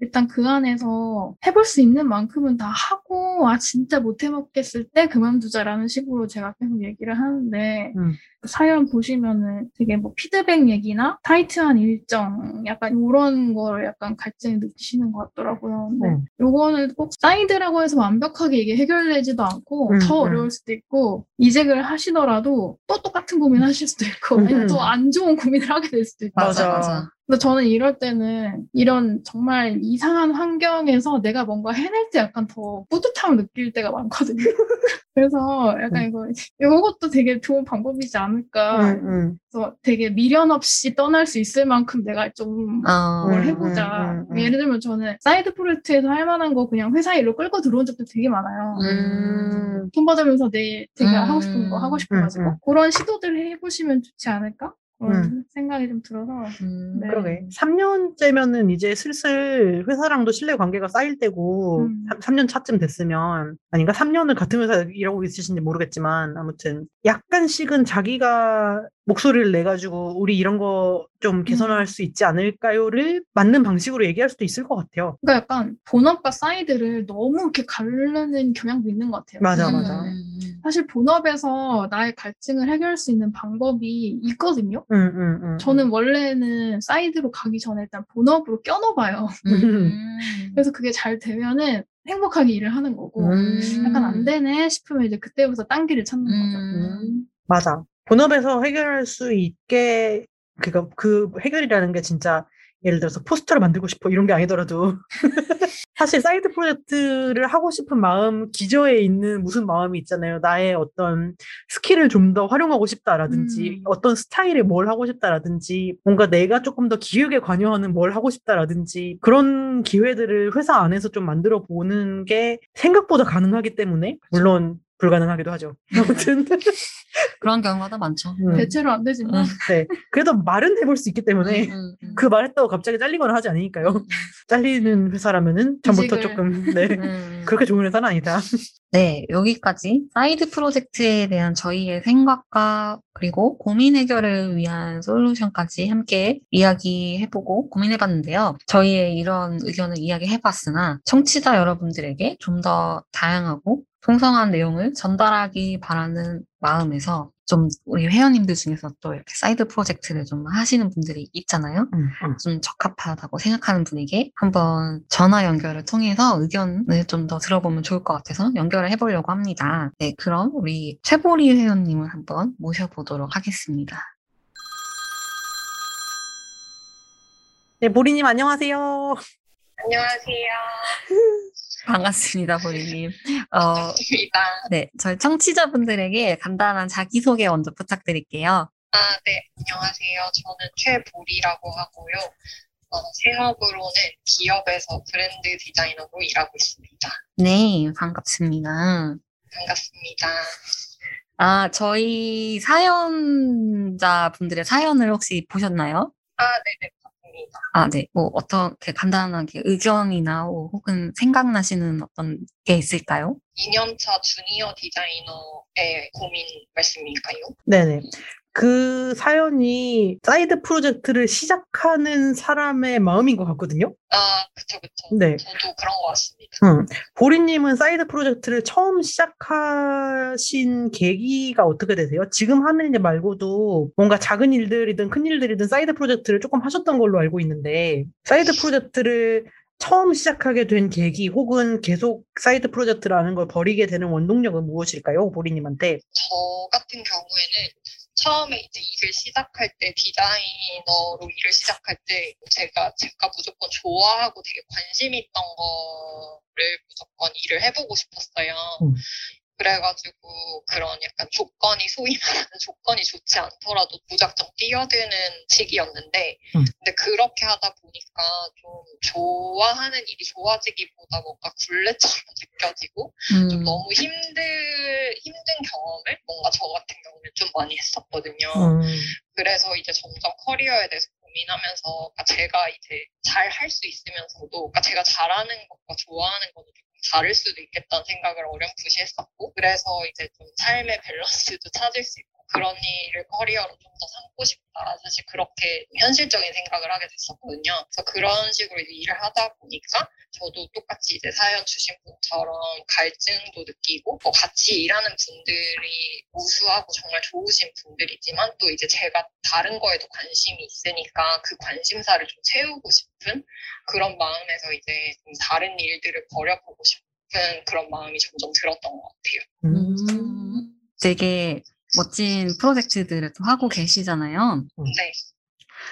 일단 그 안에서 해볼 수 있는 만큼은 다 하고 아 진짜 못 해먹겠을 때 그만두자라는 식으로 제가 계속 얘기를 하는데 음. 사연 보시면은 되게 뭐 피드백 얘기나 타이트한 일정 약간 이런 거를 약간 갈증이 느끼시는 것 같더라고요. 근데 음. 요거는 꼭 사이드라고 해서 완벽하게 이게 해결되지도 않고 음, 더 음. 어려울 수도 있고 이직을 하시더라도 또 똑같은 고민 하실 수도 있고 음. 아니면 또 안 좋은 고민을 하게 될 수도 있고 맞아, 맞아. 근데 저는 이럴 때는 이런 정말 이상한 환경에서 내가 뭔가 해낼 때 약간 더 뿌듯함을 느낄 때가 많거든요. 그래서 약간 이거, 이것도 되게 좋은 방법이지 않을까. 음, 음. 그래서 되게 미련 없이 떠날 수 있을 만큼 내가 좀 어, 뭘 음, 해보자. 음, 음, 음. 예를 들면 저는 사이드 프로젝트에서 할 만한 거 그냥 회사 일로 끌고 들어온 적도 되게 많아요. 음. 돈 받으면서 내 음. 하고 싶은 거 하고 싶어가지고 음, 음. 그런 시도들을 해보시면 좋지 않을까? 그런 음. 생각이 좀 들어서 음, 네. 그러게. 3년째면은 이제 슬슬 회사랑도 신뢰 관계가 쌓일 때고, 음. 3, 년 차쯤 됐으면, 아닌가? 3년을 같은 회사에 일하고 있으신지 모르겠지만, 아무튼, 약간씩은 자기가 목소리를 내가지고, 우리 이런 거 좀 개선할 음. 수 있지 않을까요를 맞는 방식으로 얘기할 수도 있을 것 같아요. 그러니까 약간 본업과 사이드를 너무 이렇게 가르는 경향도 있는 것 같아요. 맞아, 음, 맞아. 음, 사실 본업에서 나의 갈증을 해결할 수 있는 방법이 있거든요. 응, 응, 응. 저는 원래는 사이드로 가기 전에 일단 본업으로 껴넣어봐요. 음. 그래서 그게 잘 되면은 행복하게 일을 하는 거고 음. 약간 안 되네 싶으면 이제 그때부터 딴 길을 찾는 거죠. 음. 맞아. 본업에서 해결할 수 있게 그니까 그 해결이라는 게 진짜 예를 들어서 포스터를 만들고 싶어 이런 게 아니더라도 사실 사이드 프로젝트를 하고 싶은 마음 기저에 있는 무슨 마음이 있잖아요. 나의 어떤 스킬을 좀 더 활용하고 싶다라든지 음. 어떤 스타일에 뭘 하고 싶다라든지 뭔가 내가 조금 더 기획에 관여하는 뭘 하고 싶다라든지 그런 기회들을 회사 안에서 좀 만들어 보는 게 생각보다 가능하기 때문에 물론 불가능하기도 하죠. 아무튼 그런 경우가 많죠. 음. 대체로 안 되지만 음. 네 그래도 말은 해볼 수 있기 때문에 음, 음, 그 말했다고 갑자기 잘리거나 하지 않으니까요. 음, 잘리는 회사라면은 전부터 이직을- 조금 네 음. 그렇게 좋은 회사는 아니다. 네, 여기까지 사이드 프로젝트에 대한 저희의 생각과 그리고 고민 해결을 위한 솔루션까지 함께 이야기해보고 고민해봤는데요. 저희의 이런 의견을 이야기해봤으나 청취자 여러분들에게 좀 더 다양하고 풍성한 내용을 전달하기 바라는 마음에서 좀 우리 회원님들 중에서 또 이렇게 사이드 프로젝트를 좀 하시는 분들이 있잖아요. 음, 음. 좀 적합하다고 생각하는 분에게 한번 전화 연결을 통해서 의견을 좀 더 들어보면 좋을 것 같아서 연결을 해보려고 합니다. 네, 그럼 우리 최보리 회원님을 한번 모셔보도록 하겠습니다. 네 보리님 안녕하세요. 안녕하세요. 반갑습니다, 보리님. 어. 네, 저희 청취자분들에게 간단한 자기소개 먼저 부탁드릴게요. 아, 네. 안녕하세요. 저는 최보리라고 하고요. 어, 생업으로는 기업에서 브랜드 디자이너로 일하고 있습니다. 네, 반갑습니다. 반갑습니다. 아, 저희 사연자 분들의 사연을 혹시 보셨나요? 아, 네네. 아, 네. 뭐, 어떻게 간단하게 의견이나 뭐 혹은 생각나시는 어떤 게 있을까요? 2년차 주니어 디자이너의 고민 말씀일까요? 네네. 그 사연이 사이드 프로젝트를 시작하는 사람의 마음인 것 같거든요. 아, 그쵸, 그쵸. 네. 저도 그런 것 같습니다. 음. 보리님은 사이드 프로젝트를 처음 시작하신 계기가 어떻게 되세요? 지금 하는 일 말고도 뭔가 작은 일들이든 큰 일들이든 사이드 프로젝트를 조금 하셨던 걸로 알고 있는데, 사이드 프로젝트를 처음 시작하게 된 계기 혹은 계속 사이드 프로젝트라는 걸 벌이게 되는 원동력은 무엇일까요? 보리님한테. 저 같은 경우에는 처음에 이제 일을 시작할 때 디자이너로 일을 시작할 때 제가 제가 무조건 좋아하고 되게 관심 있던 거를 무조건 일을 해보고 싶었어요. 음. 그래가지고 그런 약간 조건이 소위 말하는 조건이 좋지 않더라도 무작정 뛰어드는 시기였는데 음. 근데 그렇게 하다 보니까 좀 좋아하는 일이 좋아지기보다 뭔가 굴레처럼 느껴지고 음, 좀 너무 힘들 힘든 경험을 뭔가 저 같은 경우는 좀 많이 했었거든요. 음, 그래서 이제 점점 커리어에 대해서 고민하면서 그러니까 제가 이제 잘 할 수 있으면서도 그러니까 제가 잘하는 것과 좋아하는 조금 다를 수도 있겠다는 생각을 어렴풋이 했었고 그래서 이제 좀 삶의 밸런스도 찾을 수 있고 그런 일을 커리어로 좀 더 삼고 싶다 사실 그렇게 현실적인 생각을 하게 됐었거든요. 그래서 그런 식으로 일을 하다 보니까 저도 똑같이 이제 사연 주신 분처럼 갈증도 느끼고 뭐 같이 일하는 분들이 우수하고 정말 좋으신 분들이지만 또 이제 제가 다른 거에도 관심이 있으니까 그 관심사를 좀 채우고 싶은 그런 마음에서 이제 좀 다른 일들을 벌여보고 싶은 그런 마음이 점점 들었던 것 같아요. 음. 되게 멋진 프로젝트들을 또 하고 계시잖아요. 네.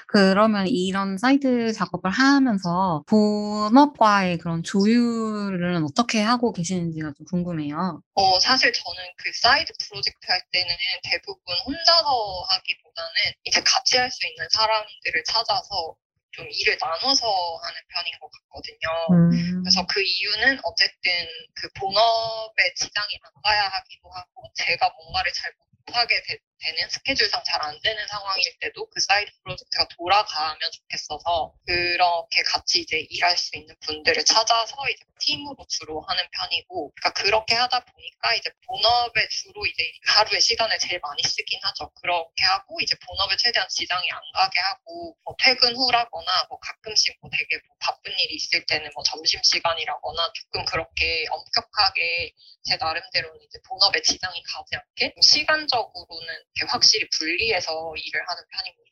그러면 이런 사이드 작업을 하면서 본업과의 그런 조율은 어떻게 하고 계시는지가 좀 궁금해요. 어, 사실 저는 그 사이드 프로젝트 할 때는 대부분 혼자서 하기보다는 이제 같이 할 수 있는 사람들을 찾아서 좀 일을 나눠서 하는 편인 것 같거든요. 음. 그래서 그 이유는 어쨌든 그 본업에 지장이 안 가야 하기도 하고 제가 뭔가를 잘 못 하게 되, 는 스케줄상 잘 안 되는 상황일 때도 그 사이드 프로젝트가 돌아가면 좋겠어서 그렇게 같이 이제 일할 수 있는 분들을 찾아서 이제 팀으로 주로 하는 편이고 그러니까 그렇게 하다 보니까 이제 본업에 주로 이제 하루에 시간을 제일 많이 쓰긴 하죠. 그렇게 하고 이제 본업에 최대한 지장이 안 가게 하고 뭐 퇴근 후라거나 뭐 가끔씩 뭐 되게 뭐 바쁜 일이 있을 때는 뭐 점심 시간이라거나 조금 그렇게 엄격하게 제 나름대로는 이제 본업에 지장이 가지 않게 시간적으로는 확실히 분리해서 일을 하는 편입니다.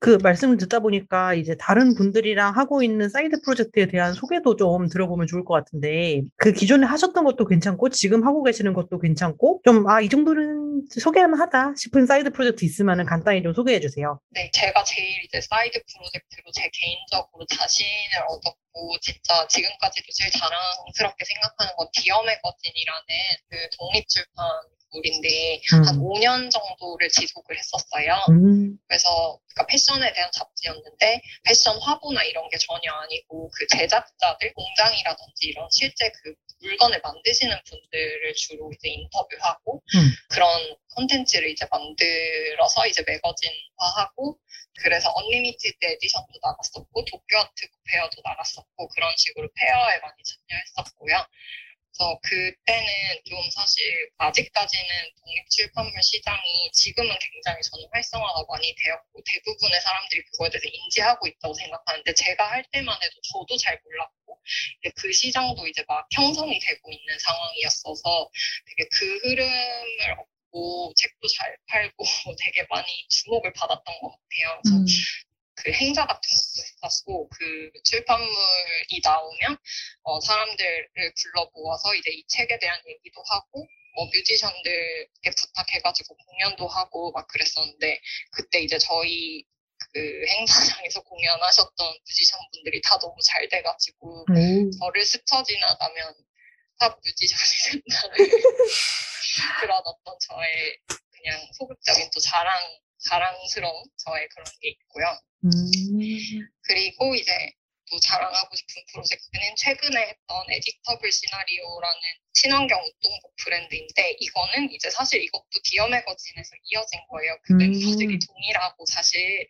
그 말씀을 듣다 보니까 이제 다른 분들이랑 하고 있는 사이드 프로젝트에 대한 소개도 좀 들어보면 좋을 것 같은데 그 기존에 하셨던 것도 괜찮고 지금 하고 계시는 것도 괜찮고 좀 아 이 정도는 소개할 만하다 싶은 사이드 프로젝트 있으면 간단히 좀 소개해 주세요. 네, 제가 제일 이제 사이드 프로젝트로 제 개인적으로 자신을 얻었 고 진짜 지금까지도 제일 자랑스럽게 생각하는 건 Dear Magazine이라는 그 독립 출판물 인데 한 5년 정도를 지속을 했었어요. 음. 그래서 그러니까 패션에 대한 잡지였는데 패션 화보나 이런 게 전혀 아니고 그 제작자들 공장이라든지 이런 실제 그 물건을 만드시는 분들을 주로 이제 인터뷰하고 음. 그런 콘텐츠를 이제 만들어서 이제 매거진화하고 그래서 Unlimited Edition도 나갔었고 Tokyo Art Fair도 나갔었고 그런 식으로 페어에 많이 참여했었고요. 그래서 그때는 좀 사실 아직까지는 독립출판물 시장이 지금은 굉장히 저는 활성화가 많이 되었고 대부분의 사람들이 그거에 대해서 인지하고 있다고 생각하는데 제가 할 때만 해도 저도 잘 몰랐고 그 시장도 이제 막 형성이 되고 있는 상황이었어서 되게 그 흐름을 얻고 책도 잘 팔고 되게 많이 주목을 받았던 것 같아요. 그래서 음. 그 행사 같은 것도 했었고 그 출판물이 나오면 어, 사람들을 불러 모아서 이제 이 책에 대한 얘기도 하고 뭐 뮤지션들께 부탁해가지고 공연도 하고 막 그랬었는데 그때 이제 저희 그 행사장에서 공연하셨던 뮤지션 분들이 다 너무 잘 돼가지고 오. 저를 스쳐 지나가면 탑 뮤지션이 된다는 그런 어떤 저의 그냥 소극적인 또 자랑 자랑스러운 저의 그런 게 있고요. 음. 그리고 이제 또 자랑하고 싶은 프로젝트는 최근에 했던 Editable Scenario라는 친환경 운동복 브랜드인데 이거는 이제 사실 이것도 Dear Magazine에서 이어진 거예요. 그 음. 멤버들이 동일하고 사실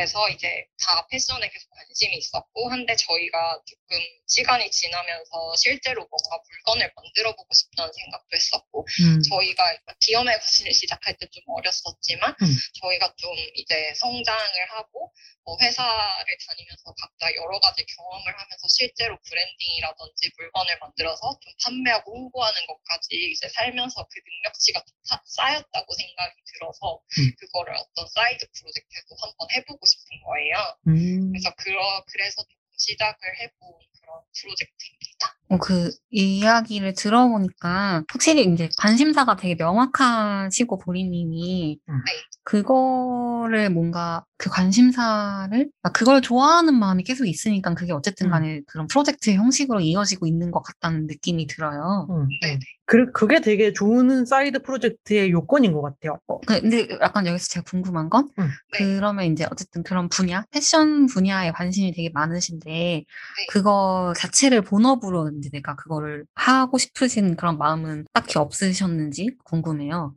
그래서 이제 다 패션에 계속 관심이 있었고 한데 저희가 조금 시간이 지나면서 실제로 뭔가 물건을 만들어 보고 싶다는 생각도 했었고 음. 저희가 Dear Magazine을 시작할 때 좀 어렸었지만 음. 저희가 좀 이제 성장을 하고 뭐 회사를 다니면서 각자 여러 가지 경험을 하면서 실제로 브랜딩이라든지 물건을 만들어서 좀 판매하고 홍보하는 것까지 이제 살면서 그 능력치가 쌓였다고 생각이 들어서 음. 그거를 어떤 사이드 프로젝트도 한번 해보고 싶은 거예요. 음. 그래서 그러, 그래서 좀 시작을 해본 그런 프로젝트입니다. 어, 그 이야기를 들어보니까 확실히 이제 관심사가 되게 명확하시고 보리님이 음. 네. 그거를 뭔가 그 관심사를 아, 그걸 좋아하는 마음이 계속 있으니까 그게 어쨌든 음. 간에 그런 프로젝트 형식으로 이어지고 있는 것 같다는 느낌이 들어요. 음. 네네. 그, 그게 되게 좋은 사이드 프로젝트의 요건인 것 같아요. 어, 그- 근데 약간 여기서 제가 궁금한 건 음. 네. 그러면 이제 어쨌든 그런 분야, 패션 분야에 관심이 되게 많으신데 그거 자체를 본업으로 이제 내가 그거를 하고 싶으신 그런 마음은 딱히 없으셨는지 궁금해요.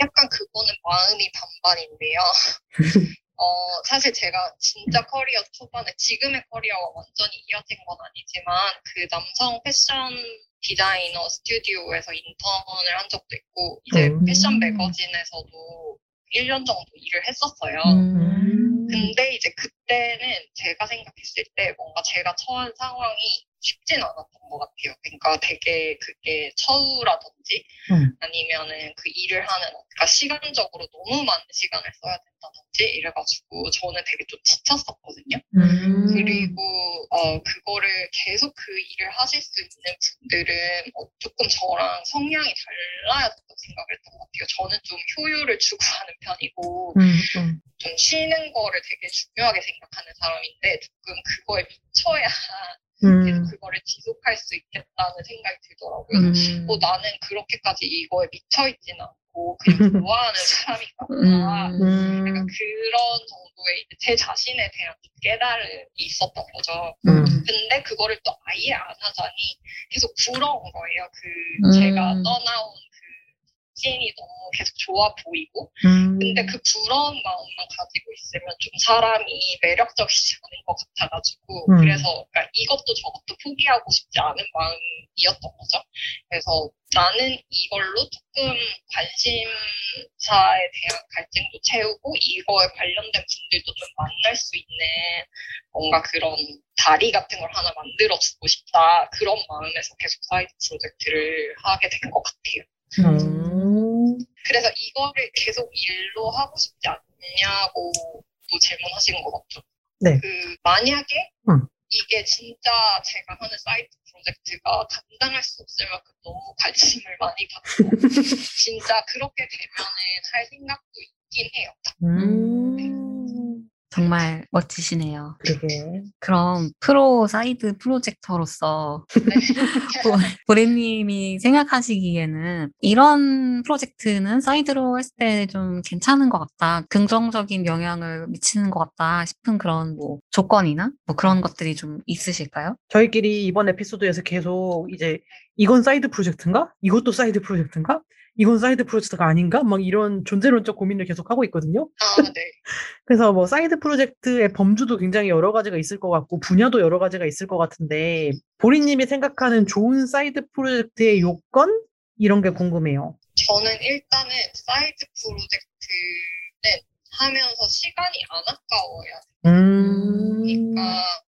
약간 그거는 마음이 반반인데요. 어, 사실 제가 진짜 커리어 초반에 지금의 커리어와 완전히 이어진 건 아니지만 그 남성 패션 디자이너 스튜디오에서 인턴을 한 적도 있고 이제 음. 패션 매거진에서도 1년 정도 일을 했었어요. 음. 근데 이제 그때는 제가 생각했을 때 뭔가 제가 처한 상황이 쉽진 않았던 것 같아요. 그러니까 되게 그게 처우라든지 음. 아니면은 그 일을 하는 그러니까 시간적으로 너무 많은 시간을 써야 된다든지 이래가지고 저는 되게 좀 지쳤었거든요. 음. 그리고 어 그거를 계속 그 일을 하실 수 있는 분들은 어, 조금 저랑 성향이 달라야 된다고 생각을 했던 것 같아요. 저는 좀 효율을 추구하는 편이고 음. 음. 좀 쉬는 거를 되게 중요하게 생각하는 사람인데 조금 그거에 미쳐야 계속 음. 그거를 지속할 수 있겠다는 생각이 들더라고요. 음. 뭐 나는 그렇게까지 이거에 미쳐있진 않고 그냥 좋아하는 보다. 음. 음. 그런 정도의 제 자신에 대한 좀 깨달음이 있었던 거죠. 음. 근데 그거를 또 아예 안 하자니 계속 부러운 거예요. 그 음. 제가 떠나온 그 씬이 너무 계속 좋아 보이고 음. 근데 그 부러운 마음만 가지고 있으면 좀 사람이 매력적이지 않은 것 같아가지고 음. 그래서 그러니까 이것도 저것도 포기하고 싶지 않은 마음이었던 거죠. 그래서 나는 이걸로 조금 관심사에 대한 갈증도 채우고 이거에 관련된 분들도 좀 만날 수 있는 뭔가 그런 다리 같은 걸 하나 만들어주고 싶다 그런 마음에서 계속 사이드 프로젝트를 하게 된 것 같아요. 음. 그래서 이거를 계속 일로 하고 싶지 않냐고 또 질문하신 거 맞죠? 네. 그 만약에 응. 이게 진짜 제가 하는 사이드 프로젝트가 감당할 수 없을 만큼 너무 관심을 많이 받고 진짜 그렇게 되면은 할 생각도 있긴 해요. 음. 정말 멋지시네요. 그러게. 그럼 프로 사이드 프로젝터로서 네. 보리님이 생각하시기에는 이런 프로젝트는 사이드로 했을 때 좀 괜찮은 것 같다, 긍정적인 영향을 미치는 것 같다 싶은 그런 뭐 조건이나 뭐 그런 것들이 좀 있으실까요? 저희끼리 이번 에피소드에서 계속 이제 이건 사이드 프로젝트인가? 이것도 사이드 프로젝트인가? 이건 사이드 프로젝트가 아닌가? 막 이런 존재론적 고민을 계속 하고 있거든요. 아, 네. 그래서 뭐 사이드 프로젝트의 범주도 굉장히 여러 가지가 있을 것 같고 분야도 여러 가지가 있을 것 같은데 보리님이 생각하는 좋은 사이드 프로젝트의 요건 이런 게 궁금해요. 저는 일단은 사이드 프로젝트는 하면서 시간이 안 아까워야 돼요. 음. 그러니까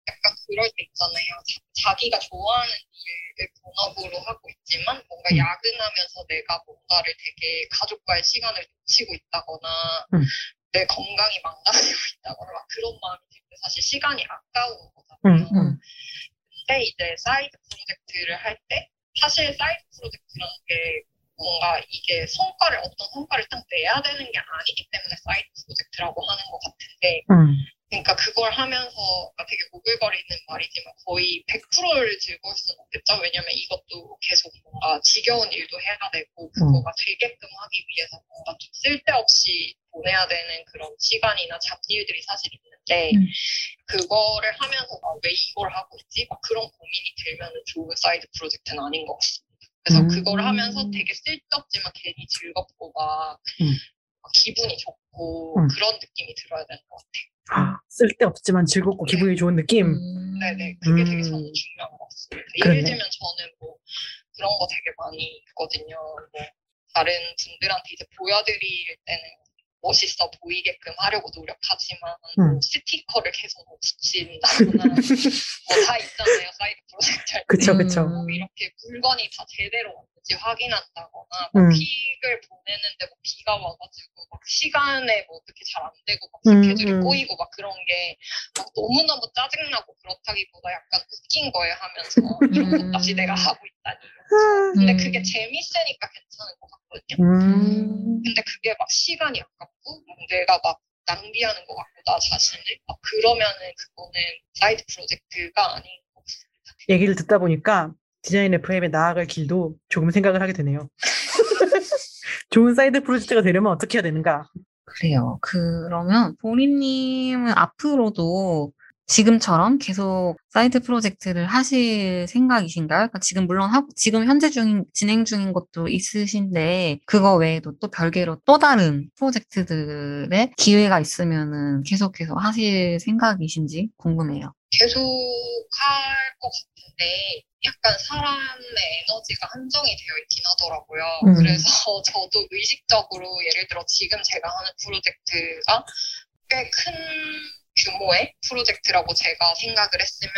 약간 그럴 때 있잖아요. 자기가 좋아하는 일을 본업으로 하고 있지만 뭔가 음. 야근하면서 내가 뭔가를 되게 가족과의 시간을 놓치고 있다거나 음. 내 건강이 망가지고 있다거나 막 그런 마음이 들때 사실 시간이 아까운 음, 거잖아요. 음. 근데 이제 사이드 프로젝트를 할 때 사실 사이드 프로젝트라는 게 뭔가 이게 성과를 어떤 성과를 딱 내야 되는 게 아니기 때문에 사이드 프로젝트라고 하는 것 같은데 음. 그러니까 그걸 하면서 되게 오글거리는 말이지만 거의 100%를 즐거울 수는 없겠죠. 왜냐면 이것도 계속 뭔가 지겨운 일도 해야 되고 그거가 되게끔 하기 위해서 뭔가 좀 쓸데없이 보내야 되는 그런 시간이나 잡일들이 사실 있는데 음. 그거를 하면서 아, 왜 이걸 하고 있지? 막 그런 고민이 들면 좋은 사이드 프로젝트는 아닌 것 같습니다. 그래서 음. 그걸 하면서 되게 쓸데없지만 괜히 즐겁고 막, 음. 막 기분이 좋고 음. 그런 느낌이 들어야 되는 것 같아요. 아, 쓸데없지만 즐겁고 기분이 좋은 느낌. 음. 네네, 그게 되게 음. 저는 중요한 것 같습니다. 그러네. 예를 들면 저는 뭐 그런 거 되게 많이 있거든요. 뭐 다른 분들한테 이제 보여드릴 때는 멋있어 보이게끔 하려고 노력하지만 음. 뭐 스티커를 계속 뭐 붙인다거나 뭐 다 있잖아요 사이드 프로젝트 할 때. 그쵸, 그쵸. 음. 뭐 이렇게 물건이 다 제대로 왔는지 확인한다거나 뭐 음. 퀵을 보내는데 뭐 비가 와가지고 막 시간에 뭐 어떻게 잘 안 되고 막 음, 스케줄이 음. 꼬이고 막 그런 게 막 너무너무 짜증나고 그렇다기보다 약간 웃긴 거예요 하면서 이런 음. 것까지 내가 하고 있다니 아, 근데 음. 그게 재밌으니까 괜찮은 것 같거든요 음. 근데 그게 막 시간이 아깝고 막 내가 막 낭비하는 것 같고 나 자신을 막 그러면은 그거는 사이드 프로젝트가 아닌 것 같습니다 얘기를 듣다 보니까 디자인 FM의 나아갈 길도 조금 생각을 하게 되네요. 좋은 사이드 프로젝트가 되려면 어떻게 해야 되는가? 그래요. 그러면 보리님은 앞으로도 지금처럼 계속 사이드 프로젝트를 하실 생각이신가요? 그러니까 지금 물론 하고 지금 현재 중인 진행 중인 것도 있으신데 그거 외에도 또 별개로 또 다른 프로젝트들의 기회가 있으면은 계속해서 하실 생각이신지 궁금해요. 계속 할 것 같은데 약간 사람의 에너지가 한정이 되어 있긴 하더라고요. 음. 그래서 저도 의식적으로 예를 들어 지금 제가 하는 프로젝트가 꽤 큰 규모의 프로젝트라고 제가 생각을 했으면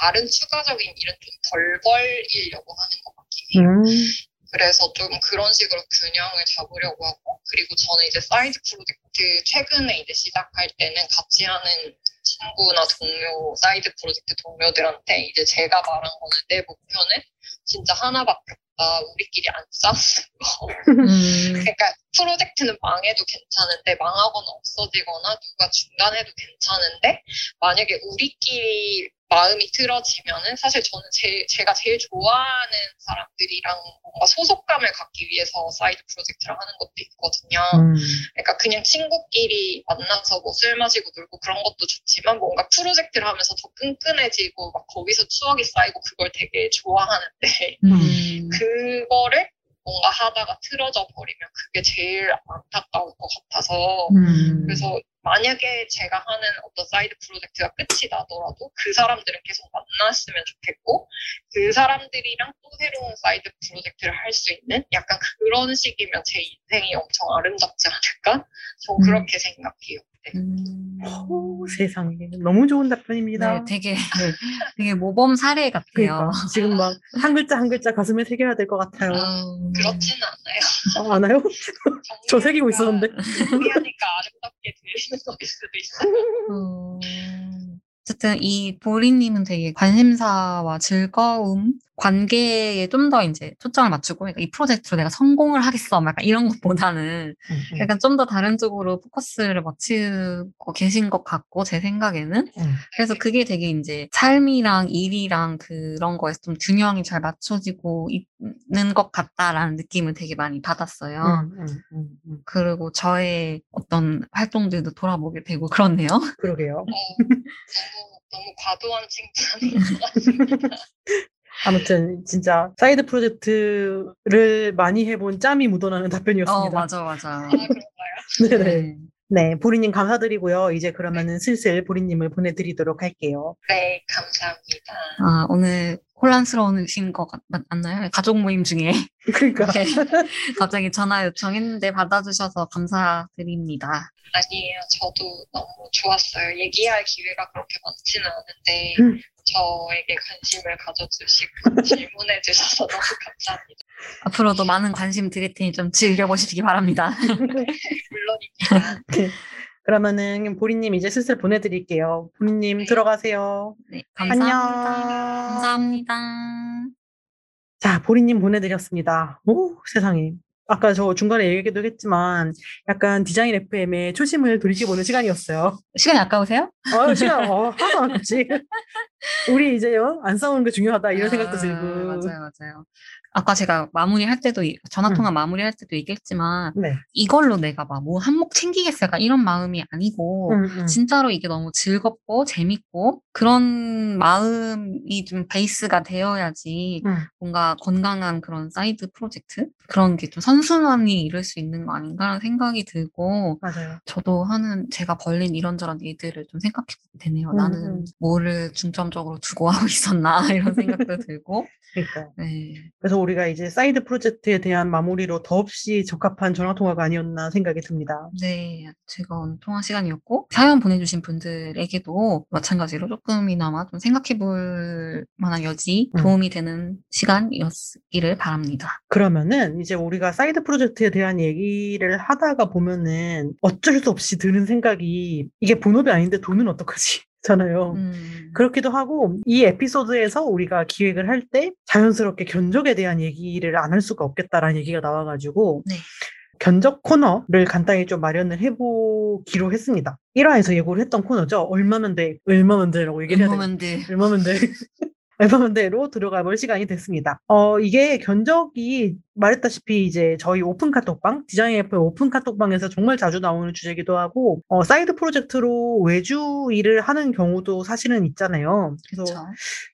다른 추가적인 일은 좀 덜 벌이려고 하는 것 같긴 해요. 음. 그래서 좀 그런 식으로 균형을 잡으려고 하고 그리고 저는 이제 사이드 프로젝트 최근에 이제 시작할 때는 같이 하는 친구나 동료 사이드 프로젝트 동료들한테 이제 제가 말한 거는 내 목표는 진짜 하나밖에 없다. 우리끼리 안 싸우는 거. 음, 그러니까 프로젝트는 망해도 괜찮은데 망하거나 없어지거나 누가 중단해도 괜찮은데 만약에 우리끼리 마음이 틀어지면은 사실 저는 제, 제가 제일 좋아하는 사람들이랑 뭔가 소속감을 갖기 위해서 사이드 프로젝트를 하는 것도 있거든요. 음. 그러니까 그냥 친구끼리 만나서 뭐 술 마시고 놀고 그런 것도 좋지만 뭔가 프로젝트를 하면서 더 끈끈해지고 막 거기서 추억이 쌓이고 그걸 되게 좋아하는데 음, 그거를 뭔가 하다가 틀어져 버리면 그게 제일 안타까울 것 같아서 음. 그래서 만약에 제가 하는 어떤 사이드 프로젝트가 끝이 나더라도 그 사람들은 계속 만났으면 좋겠고 그 사람들이랑 또 새로운 사이드 프로젝트를 할 수 있는 약간 그런 식이면 제 인생이 엄청 아름답지 않을까? 저 음. 그렇게 생각해요. 음. 오, 세상에 너무 좋은 답변입니다. 네, 되게 되게 모범 사례 같아요. 그러니까 지금 막 한 글자 한 글자 가슴에 새겨야 될 것 같아요. 음. 그렇지는 않아요. 아, 않아요? 저 새기고 있었는데. 하니까 아름답게 들리는 거일 수도 있어요. 음, 어쨌든 이 보리님은 되게 관심사와 즐거움, 관계에 좀 더 이제 초점을 맞추고 그러니까 이 프로젝트로 내가 성공을 하겠어, 막 약간 이런 것보다는 음, 약간 좀 더 다른 쪽으로 포커스를 맞추고 계신 것 같고 제 생각에는 음. 그래서 그게 되게 이제 삶이랑 일이랑 그런 거에서 좀 균형이 잘 맞춰지고 있는 것 같다라는 느낌을 되게 많이 받았어요. 음, 음, 음, 음. 그리고 저의 어떤 활동들도 돌아보게 되고 그렇네요. 그러게요. 어, 너무 너무 과도한 칭찬인 것 같습니다. 아무튼 진짜 사이드 프로젝트를 많이 해본 짬이 묻어나는 답변이었습니다. 어, 맞아, 맞아. 아 그런가요? 네네. 네. 네, 보리님 감사드리고요. 이제 그러면은 슬슬 보리님을 보내드리도록 할게요. 네, 감사합니다. 아, 오늘 혼란스러우신 것 같, 맞나요? 가족 모임 중에 그러니까 갑자기 전화 요청했는데 받아주셔서 감사드립니다. 아니에요. 저도 너무 좋았어요. 얘기할 기회가 그렇게 많지는 않은데 음. 저에게 관심을 가져주시고 질문해 주셔서 너무 감사합니다. 앞으로도 많은 관심 드릴 테니 좀 즐겨보시기 바랍니다. 물론입니다. 네. 그러면은 보리님 이제 슬슬 보내드릴게요. 보리님 들어가세요. 네, 안녕. 감사합니다. 감사합니다. 자, 보리님 보내드렸습니다. 오, 세상에. 아까 저 중간에 얘기도 했지만 약간 디자인 FM의 초심을 돌이켜보는 시간이었어요. 시간이 아까우세요? 어, 시간, 어, 하나도 안 아깝지. 우리 이제요, 안 싸우는 게 중요하다, 이런 생각도 아, 들고. 맞아요, 맞아요. 아까 제가 마무리할 때도, 이- 전화통화 마무리할 때도 얘기했지만, 네. 이걸로 내가 막 뭐 한몫 챙기겠어. 약간 이런 마음이 아니고, 음, 음. 진짜로 이게 너무 즐겁고 재밌고, 그런 마음이 좀 베이스가 되어야지 음. 뭔가 건강한 그런 사이드 프로젝트? 그런 게 좀 선순환이 이룰 수 있는 거 아닌가라는 생각이 들고, 맞아요. 저도 하는 제가 벌린 이런저런 일들을 좀 생각해 보게 되네요. 음, 나는 음. 뭐를 중점적으로 두고 하고 있었나 이런 생각도 들고. 그러니까. 네. 그래서 우리가 이제 사이드 프로젝트에 대한 마무리로 더없이 적합한 전화 통화가 아니었나 생각이 듭니다. 네, 즐거운 통화 시간이었고 사연 보내주신 분들에게도 마찬가지로 조금이나마 좀 생각해 볼 만한 여지 음. 도움이 되는 시간이었기를 바랍니다. 그러면은 이제 우리가 사이드 프로젝트에 대한 얘기를 하다가 보면은 어쩔 수 없이 드는 생각이 이게 본업이 아닌데 돈은 어떡하지? 잖아요. 음, 그렇기도 하고 이 에피소드에서 우리가 기획을 할 때 자연스럽게 견적에 대한 얘기를 안 할 수가 없겠다라는 얘기가 나와가지고 네. 견적 코너를 간단히 좀 마련을 해보기로 했습니다. 1화에서 예고를 했던 코너죠. 얼마면 돼, 얼마면 돼라고 얘기를 해야 돼. 얼마면 돼. 얼마면 돼 로 들어가 볼 시간이 됐습니다. 어, 이게 견적이 말했다시피 이제 저희 오픈 카톡방, 디자인 F 오픈 카톡방에서 정말 자주 나오는 주제이기도 하고, 어, 사이드 프로젝트로 외주 일을 하는 경우도 사실은 있잖아요. 그래서 그렇죠.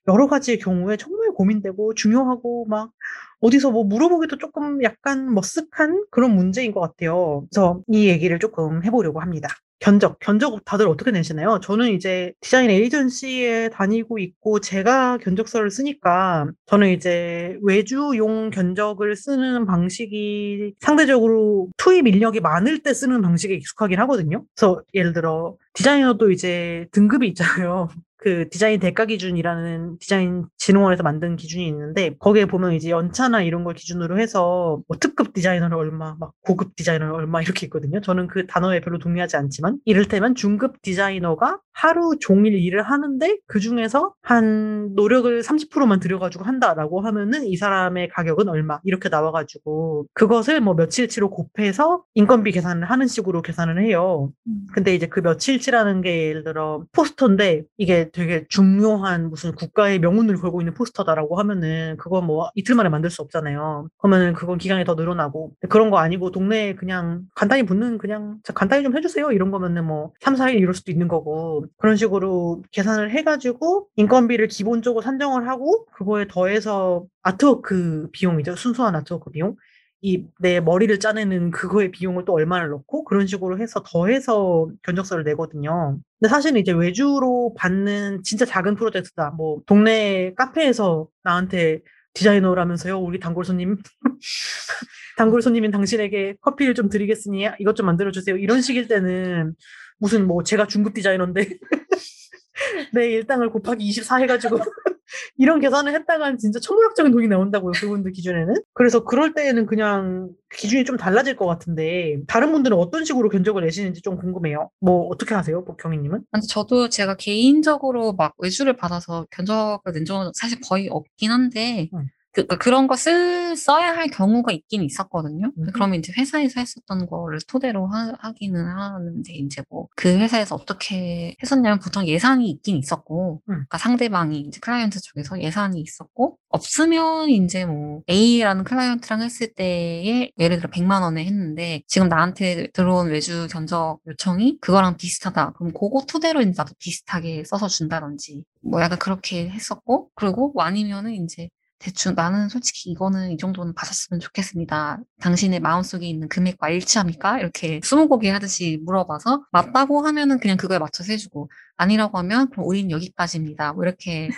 여러 가지 경우에 정말 고민되고 중요하고 막 어디서 뭐 물어보기도 조금 약간 머쓱한 그런 문제인 것 같아요. 그래서 이 얘기를 조금 해보려고 합니다. 견적, 견적 다들 어떻게 내시나요? 저는 이제 디자인 에이전시에 다니고 있고 제가 견적서를 쓰니까 저는 이제 외주용 견적을 쓰는 방식이 상대적으로 투입 인력이 많을 때 쓰는 방식에 익숙하긴 하거든요. 그래서 예를 들어 디자이너도 이제 등급이 있잖아요. 그 디자인 대가 기준이라는 디자인 진흥원에서 만든 기준이 있는데 거기에 보면 이제 연차나 이런 걸 기준으로 해서 뭐 특급 디자이너는 얼마, 막 고급 디자이너는 얼마 이렇게 있거든요. 저는 그 단어에 별로 동의하지 않지만 이를테면 중급 디자이너가 하루 종일 일을 하는데 그 중에서 한 노력을 30%만 들여가지고 한다라고 하면은 이 사람의 가격은 얼마 이렇게 나와가지고 그것을 뭐 며칠치로 곱해서 인건비 계산을 하는 식으로 계산을 해요. 음. 근데 이제 그 며칠치라는 게 예를 들어 포스터인데 이게 되게 중요한 무슨 국가의 명운을 걸고 있는 포스터다라고 하면은 그건 뭐 이틀 만에 만들 수 없잖아요. 그러면은 그건 기간이 더 늘어나고 그런 거 아니고 동네에 그냥 간단히 붙는 그냥 자, 간단히 좀 해주세요 이런 거면은 뭐 3, 4일 이럴 수도 있는 거고 그런 식으로 계산을 해가지고 인건비를 기본적으로 산정을 하고 그거에 더해서 아트워크 비용이죠. 순수한 아트워크 비용. 이 내 머리를 짜내는 그거의 비용을 또 얼마를 넣고 그런 식으로 해서 더해서 견적서를 내거든요. 근데 사실은 이제 외주로 받는 진짜 작은 프로젝트다. 뭐 동네 카페에서 나한테 디자이너라면서요. 우리 단골 손님 단골 손님인 당신에게 커피를 좀 드리겠으니 이것 좀 만들어 주세요. 이런 식일 때는 무슨 뭐 제가 중급 디자이너인데 내 일당을 곱하기 24 해가지고 이런 계산을 했다간 진짜 천문학적인 돈이 나온다고요 그분들 기준에는 그래서 그럴 때에는 그냥 기준이 좀 달라질 것 같은데 다른 분들은 어떤 식으로 견적을 내시는지 좀 궁금해요 뭐 어떻게 하세요 복경이님은? 저도 제가 개인적으로 막 외주를 받아서 견적을 낸 적은 사실 거의 없긴 한데, 음. 그, 그- 그런 거 쓸, 써야 할 경우가 있긴 있었거든요. 음. 그러면 이제 회사에서 했었던 거를 토대로 하, 하기는 하는데, 이제 뭐, 그 회사에서 어떻게 했었냐면 보통 예산이 있긴 있었고, 음. 그러니까 상대방이 이제 클라이언트 쪽에서 예산이 있었고, 없으면 이제 뭐, A라는 클라이언트랑 했을 때에 예를 들어 100만 원에 했는데, 지금 나한테 들어온 외주 견적 요청이 그거랑 비슷하다. 그럼 그거 토대로 이제 나도 비슷하게 써서 준다든지, 뭐 약간 그렇게 했었고, 그리고 뭐 아니면은 이제 대충 나는 솔직히 이거는 이 정도는 받았으면 좋겠습니다. 당신의 마음속에 있는 금액과 일치합니까? 이렇게 스무고개 하듯이 물어봐서 맞다고 하면은 그냥 그거에 맞춰서 해주고 아니라고 하면 그럼 우리는 여기까지입니다. 뭐 이렇게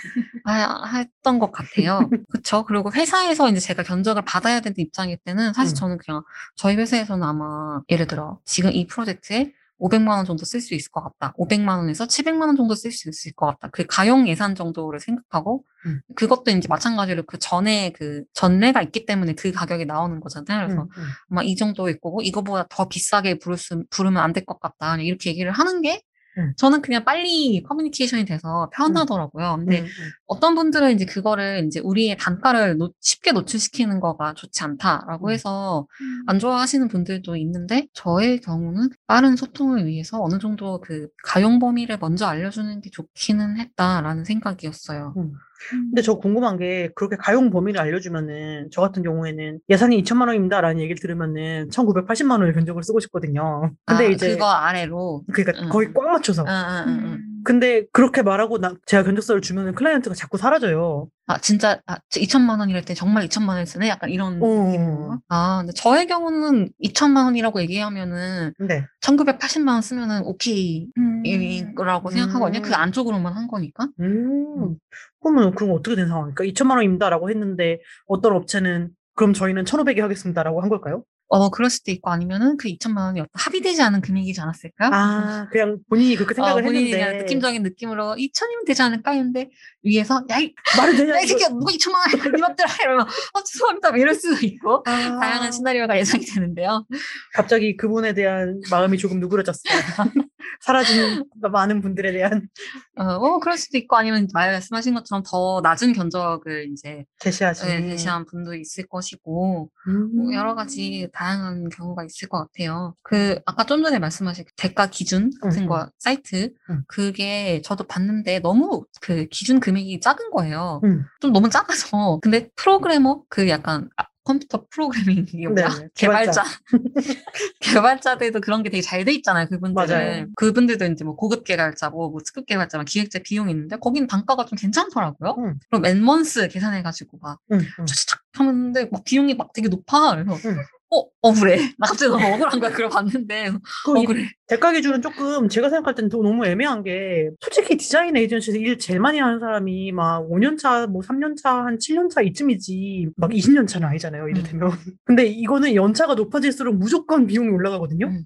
하- 했던 것 같아요. 그쵸? 그리고 회사에서 이제 제가 견적을 받아야 되는 입장일 때는 사실 음. 저는 그냥 저희 회사에서는 아마 예를 들어 지금 이 프로젝트에 500만 원 정도 쓸 수 있을 것 같다. 500만 원에서 700만 원 정도 쓸 수 있을 것 같다. 그 가용 예산 정도를 생각하고 음. 그것도 이제 마찬가지로 그 전에 그 전례가 있기 때문에 그 가격이 나오는 거잖아요. 그래서 음, 음. 아마 이 정도일 거고 이거보다 더 비싸게 부를 수, 부르면 안 될 것 같다. 이렇게 얘기를 하는 게 음. 저는 그냥 빨리 커뮤니케이션이 돼서 편하더라고요. 근데 음, 음. 어떤 분들은 이제 그거를 이제 우리의 단가를 노- 쉽게 노출시키는 거가 좋지 않다라고 음. 해서 안 좋아하시는 분들도 있는데 저의 경우는 빠른 소통을 위해서 어느 정도 그 가용 범위를 먼저 알려주는 게 좋기는 했다라는 생각이었어요. 음. 근데 저 궁금한 게 그렇게 가용 범위를 알려주면은 저 같은 경우에는 예산이 2천만 원입니다라는 얘기를 들으면은 1,980만 원의 견적을 쓰고 싶거든요. 근데 아, 이제 그거 아래로. 그러니까 음. 거의 꽉 맞춰서. 응, 응, 응, 응. 근데 그렇게 말하고 나, 제가 견적서를 주면은 클라이언트가 자꾸 사라져요. 아, 진짜, 아, 2천만 원이랄 때 정말 2천만 원을 쓰네? 약간 이런 어. 느낌인가? 아, 근데 저의 경우는 2천만 원이라고 얘기하면은 네. 1980만 원 쓰면은 오케이. 음. 이라고 생각하거든요. 음. 그 안쪽으로만 한 거니까. 음. 그러면 그건 어떻게 된 상황입니까? 2천만 원입니다라고 했는데 어떤 업체는 그럼 저희는 1,500에 하겠습니다라고 한 걸까요? 어, 그럴 수도 있고 아니면은 그 2천만 원이 어떤 합의되지 않은 금액이지 않았을까요? 아, 그냥 본인이 그렇게 생각을 어, 본인이 했는데 그냥 느낌적인 느낌으로 2천이면 되지 않을까 했는데 위에서 야, 이, 말이 되냐? 야, 이. 새끼야, 누가 2천만 원이야, 이것들아 이러면 어, 죄송합니다. 뭐 이럴 수도 있고 아, 다양한 시나리오가 예상이 되는데요. 갑자기 그분에 대한 마음이 조금 누그러졌어요. 사라진 많은 분들에 대한 어, 어, 그럴 수도 있고 아니면 말씀하신 것처럼 더 낮은 견적을 이제 제시하신. 네, 제시한 분도 있을 것이고 음. 뭐 여러 가지 다양한 경우가 있을 것 같아요. 그 아까 좀 전에 말씀하신 그 대가 기준 같은 음, 거 사이트 음. 그게 저도 봤는데 너무 그 기준 금액이 작은 거예요. 음. 좀 너무 작아서 근데 프로그래머 그 약간 아, 컴퓨터 프로그래밍 뭐야? 네네, 개발자 개발자. 개발자들도 그런 게 되게 잘 돼 있잖아요. 그분들은 맞아요. 그분들도 이제 뭐 고급 개발자 뭐, 뭐 특급 개발자 막 기획자 비용이 있는데 거긴 단가가 좀 괜찮더라고요. 음. 그럼 맨먼스 계산해가지고 막 음, 음. 하는데 막 비용이 막 되게 높아. 그래서 음. 어 억울해. 나 갑자기 너무 억울한 거야. 그걸 봤는데 그 이- 억울해. 대가 기준은 조금 제가 생각할 때는 또 너무 애매한 게 솔직히 디자인 에이전시에서 일 제일 많이 하는 사람이 막 5년 차, 뭐 3년 차, 한 7년 차 이쯤이지 막 20년 차는 아니잖아요. 이를테면. 근데 이거는 연차가 높아질수록 무조건 비용이 올라가거든요. 음.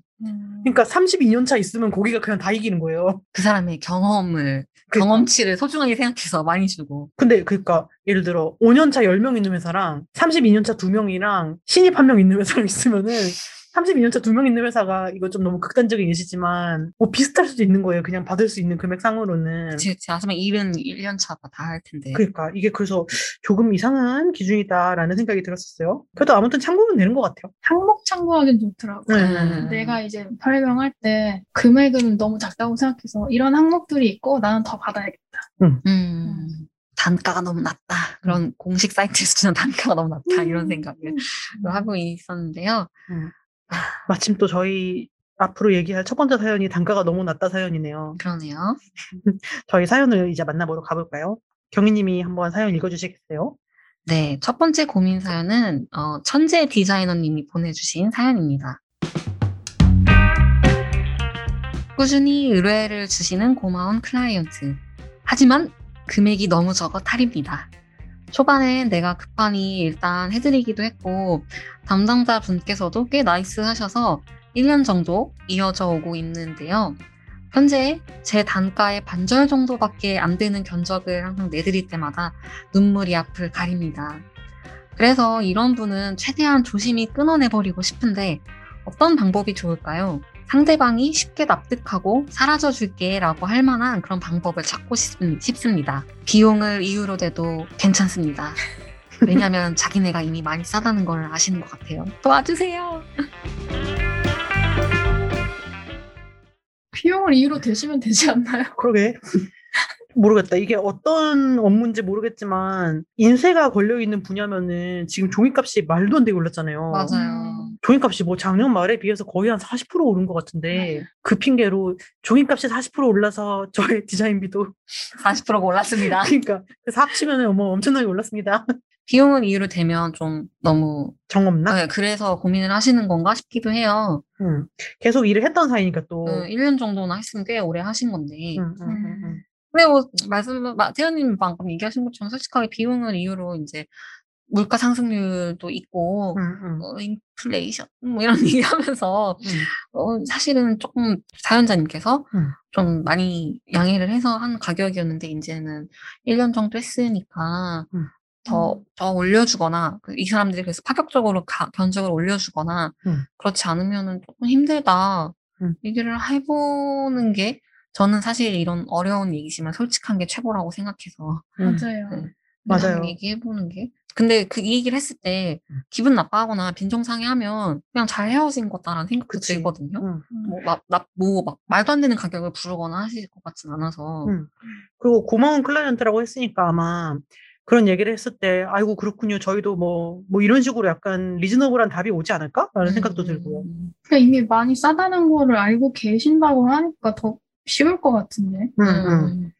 그러니까 32년 차 있으면 거기가 그냥 다 이기는 거예요. 그 사람의 경험을. 경험치를 소중하게 생각해서 많이 주고. 근데 그러니까 예를 들어 5년 차 10명 있는 회사랑 32년 차 2명이랑 신입 한 명 있는 회사랑 있으면은 32년 차 2명 있는 회사가 이거 좀 너무 극단적인 예시지만 뭐 비슷할 수도 있는 거예요. 그냥 받을 수 있는 금액상으로는. 제, 제 아스면 일은 1년 차가 다할 텐데. 그러니까 이게 그래서 조금 이상한 기준이다라는 생각이 들었었어요. 그래도 아무튼 참고는 되는 것 같아요. 항목 참고하긴 좋더라고요. 네. 내가 이제 설명할 때 금액은 너무 작다고 생각해서 이런 항목들이 있고 나는 더 받아야겠다. 음. 단가가 너무 낮다. 그런 공식 사이트에서 주는 단가가 너무 낮다. 이런 생각을 하고 있었는데요. 마침 또 저희 앞으로 얘기할 첫 번째 사연이 단가가 너무 낮다 사연이네요. 그러네요. 저희 사연을 이제 만나보러 가볼까요? 경희님이 한번 사연 읽어주시겠어요? 네, 첫 번째 고민 사연은 어, 천재 디자이너님이 보내주신 사연입니다. 꾸준히 의뢰를 주시는 고마운 클라이언트. 하지만 금액이 너무 적어 탈입니다. 초반엔 내가 급하니 일단 해드리기도 했고 담당자 분께서도 꽤 nice 하셔서 1년 정도 이어져 오고 있는데요. 현재 제 단가의 반절 정도밖에 안 되는 견적을 항상 내드릴 때마다 눈물이 앞을 가립니다. 그래서 이런 분은 최대한 조심히 끊어내버리고 싶은데 어떤 방법이 좋을까요? 상대방이 쉽게 납득하고 사라져 줄게 라고 할 만한 그런 방법을 찾고 싶- 싶습니다. 비용을 이유로 대도 괜찮습니다. 왜냐면 자기네가 이미 많이 싸다는 걸 아시는 것 같아요. 도와주세요. 비용을 이유로 대시면 되지 않나요? 그러게. 모르겠다. 이게 어떤 업무인지 모르겠지만 인쇄가 걸려 있는 분야면은 지금 종이값이 말도 안 되게 올랐잖아요. 맞아요. 종이값이 뭐 작년 말에 비해서 거의 한 40% 오른 것 같은데 그 핑계로 종이값이 40% 올라서 저의 디자인비도 40%가 올랐습니다. 그러니까 그래서 합치면은 뭐 엄청나게 올랐습니다. 비용을 이유로 대면 좀 너무 정없나? 네, 그래서 고민을 하시는 건가 싶기도 해요. 응. 계속 일을 했던 사이니까 또. 그 1년 정도나 했으면 꽤 오래 하신 건데. 응, 응, 응, 응. 근데 뭐 말씀 마- 태연님 방금 얘기하신 것처럼 솔직하게 비용을 이유로 이제 물가 상승률도 있고 응, 응, 뭐 인플레이션 뭐 이런 얘기하면서 응. 어, 사실은 조금 사연자님께서 음. 좀 많이 양해를 해서 한 가격이었는데 이제는 1년 정도 했으니까 음. 더, 더 올려주거나 그이 사람들이 그래서 파격적으로 가- 견적을 올려주거나 음. 그렇지 않으면은 조금 힘들다 음. 얘기를 해보는 게 저는 사실 이런 어려운 얘기지만 솔직한 게 최고라고 생각해서 응. 맞아요. 네. 맞아요. 얘기해보는 게. 근데 그이 얘기를 했을 때 음. 기분 나빠하거나 빈정상해하면 그냥 잘 헤어진 거다라는 생각도 그치. 들거든요. 응. 뭐, 막, 나, 뭐, 막, 말도 안 되는 가격을 부르거나 하실 것 같진 않아서. 응. 그리고 고마운 클라이언트라고 했으니까 아마 그런 얘기를 했을 때, 아이고, 그렇군요. 저희도 뭐, 뭐 이런 식으로 약간 리즈너블한 답이 오지 않을까? 라는 생각도 음, 들고요. 그러니까 이미 많이 싸다는 거를 알고 계신다고 하니까 더 쉬울 것 같은데. 응, 음, 응.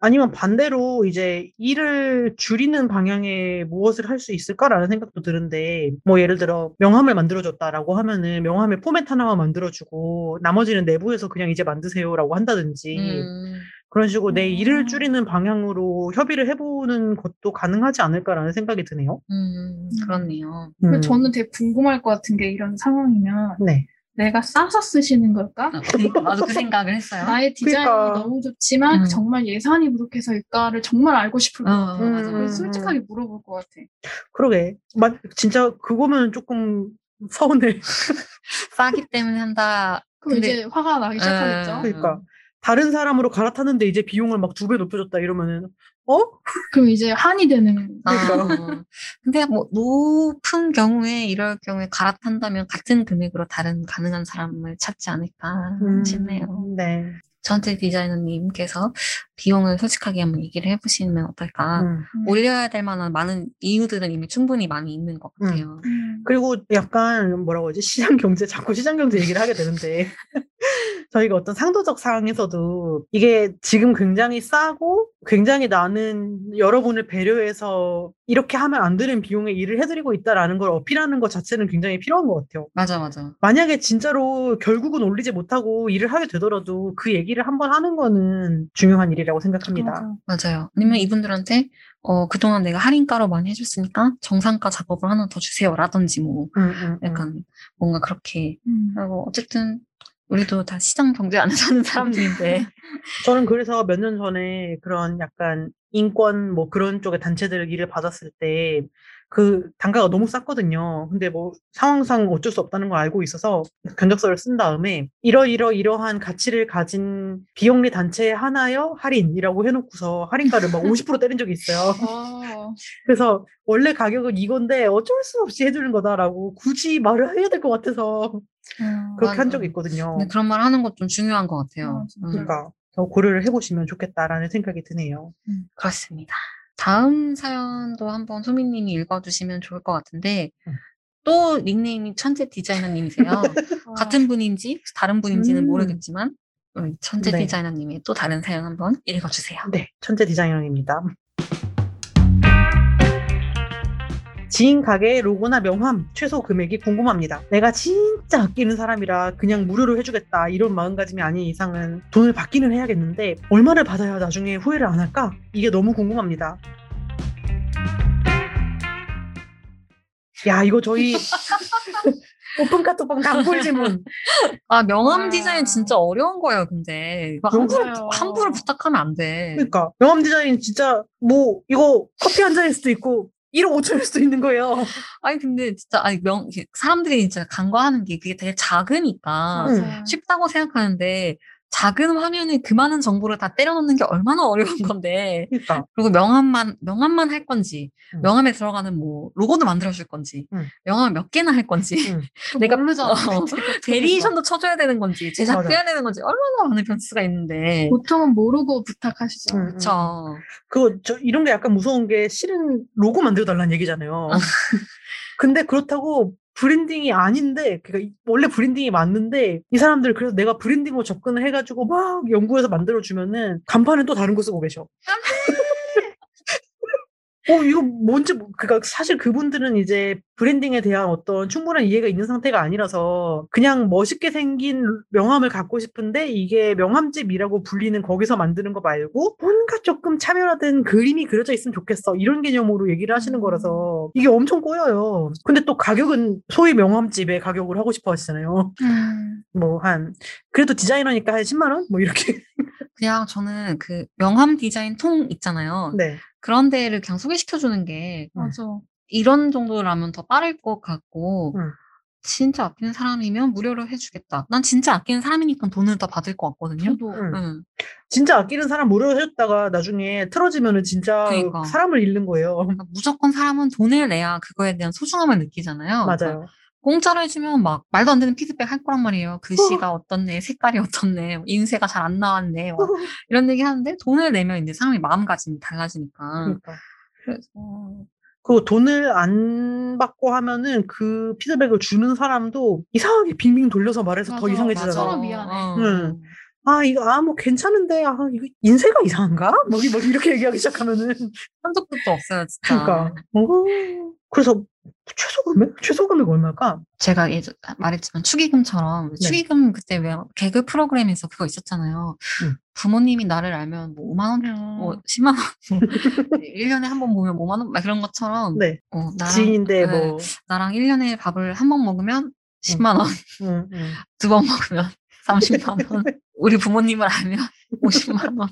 아니면 반대로 이제 일을 줄이는 방향에 무엇을 할 수 있을까라는 생각도 드는데, 뭐 예를 들어 명함을 만들어줬다라고 하면은 명함의 포맷 하나만 만들어주고 나머지는 내부에서 그냥 이제 만드세요라고 한다든지 음, 그런 식으로 내 음. 일을 줄이는 방향으로 협의를 해보는 것도 가능하지 않을까라는 생각이 드네요. 음, 그렇네요. 음. 저는 되게 궁금할 것 같은 게 이런 상황이면 네. 내가 싸서 쓰시는 걸까? 아, 그러니까 나도 그 생각을 했어요. 나의 디자인이 그러니까. 너무 좋지만 음. 정말 예산이 부족해서 일까를 정말 알고 싶을 것 어, 같아요. 음, 맞아. 그래서 솔직하게 물어볼 것 같아. 그러게. 마, 진짜 그거면 조금 서운해. 싸기 때문에 한다. 그럼 근데- 이제 화가 나기 시작하겠죠. 음. 그러니까 다른 사람으로 갈아탔는데 이제 비용을 막 두 배 높여줬다 이러면은 어? 그럼 이제 한이 되는. 아, 그러니까. 근데 뭐 높은 경우에 이럴 경우에 갈아탄다면 같은 금액으로 다른 가능한 사람을 찾지 않을까 음, 싶네요. 네. 전체 디자이너님께서 비용을 솔직하게 한번 얘기를 해보시면 어떨까. 음. 올려야 될 만한 많은 이유들은 이미 충분히 많이 있는 것 같아요. 음. 그리고 약간 뭐라고 하지? 시장 경제 자꾸 시장 경제 얘기를 하게 되는데 저희가 어떤 상도적 상황에서도 이게 지금 굉장히 싸고 굉장히 나는 여러분을 배려해서 이렇게 하면 안 되는 비용에 일을 해드리고 있다라는 걸 어필하는 것 자체는 굉장히 필요한 것 같아요. 맞아, 맞아. 만약에 진짜로 결국은 올리지 못하고 일을 하게 되더라도 그 얘기를 한번 하는 거는 중요한 일이라고 생각합니다. 맞아. 맞아요. 아니면 이분들한테 어, 그동안 내가 할인가로 많이 해줬으니까 정상가 작업을 하나 더 주세요. 라든지 뭐 음, 음, 음. 약간 뭔가 그렇게 음. 하고 어쨌든 우리도 다 시장 경제 안에 사는 사람들인데. 저는 그래서 몇 년 전에 그런 약간 인권 뭐 그런 쪽의 단체들 일을 받았을 때 그 단가가 너무 쌌거든요. 근데 뭐 상황상 어쩔 수 없다는 걸 알고 있어서 견적서를 쓴 다음에 이러이러 이러한 가치를 가진 비영리 단체 하나여 할인이라고 해놓고서 할인가를 막 50% 때린 적이 있어요. 어. 그래서 원래 가격은 이건데 어쩔 수 없이 해주는 거다라고 굳이 말을 해야 될 것 같아서 음. 그렇게 한. 적이 있거든요. 그런 말 하는 것 좀 중요한 것 같아요. 아. 음, 그러니까 더 고려를 해보시면 좋겠다라는 생각이 드네요. 그렇습니다. 다음 사연도 한번 소민님이 읽어주시면 좋을 것 같은데 음. 또 닉네임이 천재 디자이너님이세요. 어. 같은 분인지 다른 분인지는 음. 모르겠지만 우리 천재 네. 디자이너님의 또 다른 사연 한번 읽어주세요. 네, 천재 디자이너입니다. 지인 가게의 로고나 명함, 최소 금액이 궁금합니다. 내가 진짜 아끼는 사람이라 그냥 무료로 해주겠다 이런 마음가짐이 아닌 이상은 돈을 받기는 해야겠는데 얼마를 받아야 나중에 후회를 안 할까? 이게 너무 궁금합니다. 야, 이거 저희 오픈 카톡방 단골 질문. 아, 명함 아. 디자인 진짜 어려운 거예요, 근데. 함부로. 함부로 부탁하면 안 돼. 그러니까 명함 디자인 진짜 뭐 이거 커피 한 잔일 수도 있고 1억 5천일 수도 있는 거예요. 아니, 근데 진짜, 아니, 명, 사람들이 진짜 간과하는 게 그게 되게 작으니까 응. 맞아요. 쉽다고 생각하는데 작은 화면에 그 많은 정보를 다 때려넣는 게 얼마나 어려운 건데. 그러니까 그리고 명함만, 명함만 할 건지, 응. 명함에 들어가는 뭐, 로고도 만들어 줄 건지, 응. 명함 몇 개나 할 건지, 응. 내가 모르잖아. 어, variation도 쳐줘야 되는 건지, 제작 해야 되는 건지, 얼마나 많은 변수가 있는데. 보통은 모르고 부탁하시죠. 응. 그쵸. 그거 저 이런 게 약간 무서운 게 실은 로고 만들어 달라는 얘기잖아요. 근데 그렇다고 branding이 아닌데 그러니까 이- 원래 branding이 맞는데 이 사람들 그래서 내가 branding으로 접근을 해가지고 막 연구해서 만들어 주면은 간판은 또 다른 거 쓰고 계셔. 어 이거 뭔지 모- 그러니까 사실 그분들은 이제 branding에 대한 어떤 충분한 이해가 있는 상태가 아니라서 그냥 멋있게 생긴 명함을 갖고 싶은데 이게 명함집이라고 불리는 거기서 만드는 거 말고 뭔가 조금 차별화된 그림이 그려져 있으면 좋겠어 이런 개념으로 얘기를 하시는 음. 거라서 이게 엄청 꼬여요. 근데 또 가격은 소위 명함집의 가격을 하고 싶어 하시잖아요. 음. 뭐한 그래도 디자이너니까 한 10만 원? 뭐 이렇게. 그냥 저는 그 명함 디자인 통 있잖아요. 네. 그런 데를 그냥 소개시켜주는 게 맞아. 이런 정도라면 더 빠를 것 같고, 응. 진짜 아끼는 사람이면 무료로 해주겠다. 난 진짜 아끼는 사람이니까 돈을 더 받을 것 같거든요. 저도. 응. 응. 진짜 아끼는 사람 무료로 해줬다가 나중에 틀어지면은 진짜 그러니까. 사람을 잃는 거예요. 그러니까 무조건 사람은 돈을 내야 그거에 대한 소중함을 느끼잖아요. 그러니까 맞아요. 공짜로 해주면 막 말도 안 되는 피드백 할 거란 말이에요. 글씨가 어떻네, 색깔이 어떻네, 뭐 인쇄가 잘 안 나왔네, 막 이런 얘기 하는데 돈을 내면 이제 사람이 마음가짐이 달라지니까. 그러니까. 그래서 그리고 돈을 안 받고 하면은 그 피드백을 주는 사람도 이상하게 빙빙 돌려서 말해서 더 맞아, 이상해지잖아. 서로 맞아. 미안해. 어. 응. 아, 이거, 아, 뭐 괜찮은데, 아, 이거 인쇄가 이상한가? 뭐, 이- 뭐 이렇게 얘기하기 시작하면은. 한도 끝도 없어요, 진짜. 그러니까. 어, 그래서 최소 금액? 최소 금액 얼마일까? 제가 예전 말했지만 축의금처럼 네. 축의금 그때 왜 개그 프로그램에서 그거 있었잖아요. 음. 부모님이 나를 알면 뭐 5만 원, 뭐 10만 원, 뭐 1년에 한 번 보면 5만 원, 막 그런 것처럼 네. 어, 나랑, 지인인데, 네. 뭐. 나랑 1년에 밥을 한 번 먹으면 10만 원, 응, 응. 두번 먹으면 30만 원, 우리 부모님을 알면 50만 원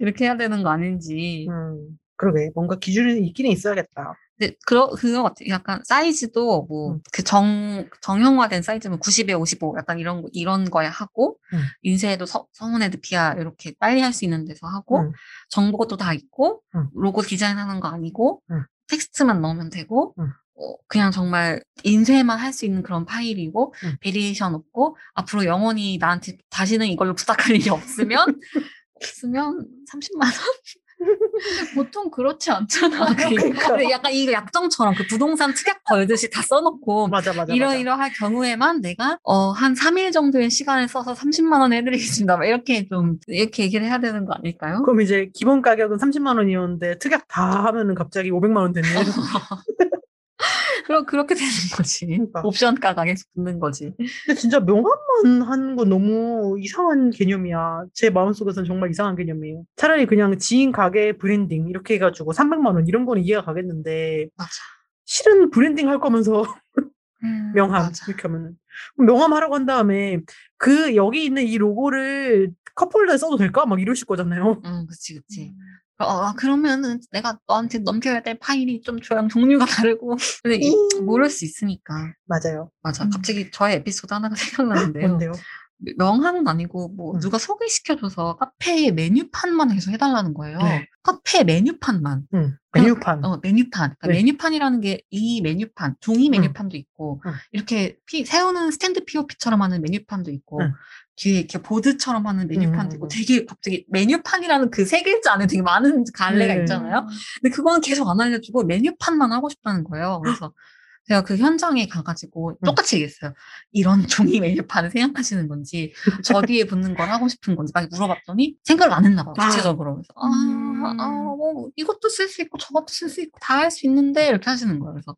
이렇게 해야 되는 거 아닌지. 음, 그러게. 뭔가 기준이 있기는 있어야겠다. 근데 그러 그거 같아. 약간 사이즈도 뭐 음. 그정 정형화된 사이즈면 90에 55 약간 이런 거 이런 거에 하고 음. 인쇄도 서, 성원애드피아 이렇게 빨리 할 수 있는 데서 하고 음. 정보도 다 있고 음. 로고 디자인하는 거 아니고 음. 텍스트만 넣으면 되고 음. 어, 그냥 정말 인쇄만 할 수 있는 그런 파일이고 음. variation 없고 앞으로 영원히 나한테 다시는 이걸로 부탁할 일이 없으면 없으면 30만 원. 보통 그렇지 않잖아. 아, 그러니까. 약간 이거 약정처럼 그 부동산 특약 걸듯이 다 써놓고 맞아, 맞아. 이러이러할 경우에만 내가 어, 한 3일 정도의 시간을 써서 30만 원 해드리겠습니다. 막 이렇게 좀 이렇게 얘기를 해야 되는 거 아닐까요? 그럼 이제 기본 가격은 30만 원이었는데 특약 다 하면은 갑자기 500만 원 됐네. 그럼 그렇게 되는 거지. 그러니까. 옵션가가 계속 붙는 거지. 근데 진짜 명함만 하는 건 너무 이상한 개념이야. 제 마음속에서는 정말 이상한 개념이에요. 차라리 그냥 지인 가게 브랜딩 이렇게 해가지고 300만 원 이런 거는 이해가 가겠는데 맞아. 실은 브랜딩 할 거면서 명함 맞아. 이렇게 하면은 명함 하라고 한 다음에 그 여기 있는 이 로고를 컵홀더에 써도 될까? 막 이러실 거잖아요. 응, 그치, 그치. 어, 아, 그러면은 내가 너한테 넘겨야 될 파일이 좀 조양 종류가 다르고. 근데 이- 음. 모를 수 있으니까. 맞아요. 맞아. 음. 갑자기 저의 에피소드 하나가 생각나는데요. 뭔데요? 명함은 아니고 뭐 음. 누가 소개시켜줘서 카페에 메뉴판만 계속 해달라는 거예요. 네. 카페 메뉴판만. 응. 메뉴판. 어, 메뉴판. 그러니까 네. 메뉴판이라는 게 이 메뉴판, 종이 메뉴판도 있고, 음. 이렇게 피- 세우는 스탠드 POP처럼 하는 메뉴판도 있고, 음. 뒤에 이렇게 보드처럼 하는 메뉴판도 음. 있고, 되게 갑자기 메뉴판이라는 그 세 글자 안에 되게 많은 갈래가 네. 있잖아요. 근데 그거는 계속 안 알려주고 메뉴판만 하고 싶다는 거예요. 그래서 제가 그 현장에 가가지고 음. 똑같이 얘기했어요. 이런 종이 메뉴판을 생각하시는 건지, 저 뒤에 붙는 걸 하고 싶은 건지 막 물어봤더니 생각을 안 했나 봐요. 아. 구체적으로. 그래서 아, 음. 아, 뭐 이것도 쓸 수 있고 저것도 쓸 수 있고 다 할 수 있는데 이렇게 하시는 거예요. 그래서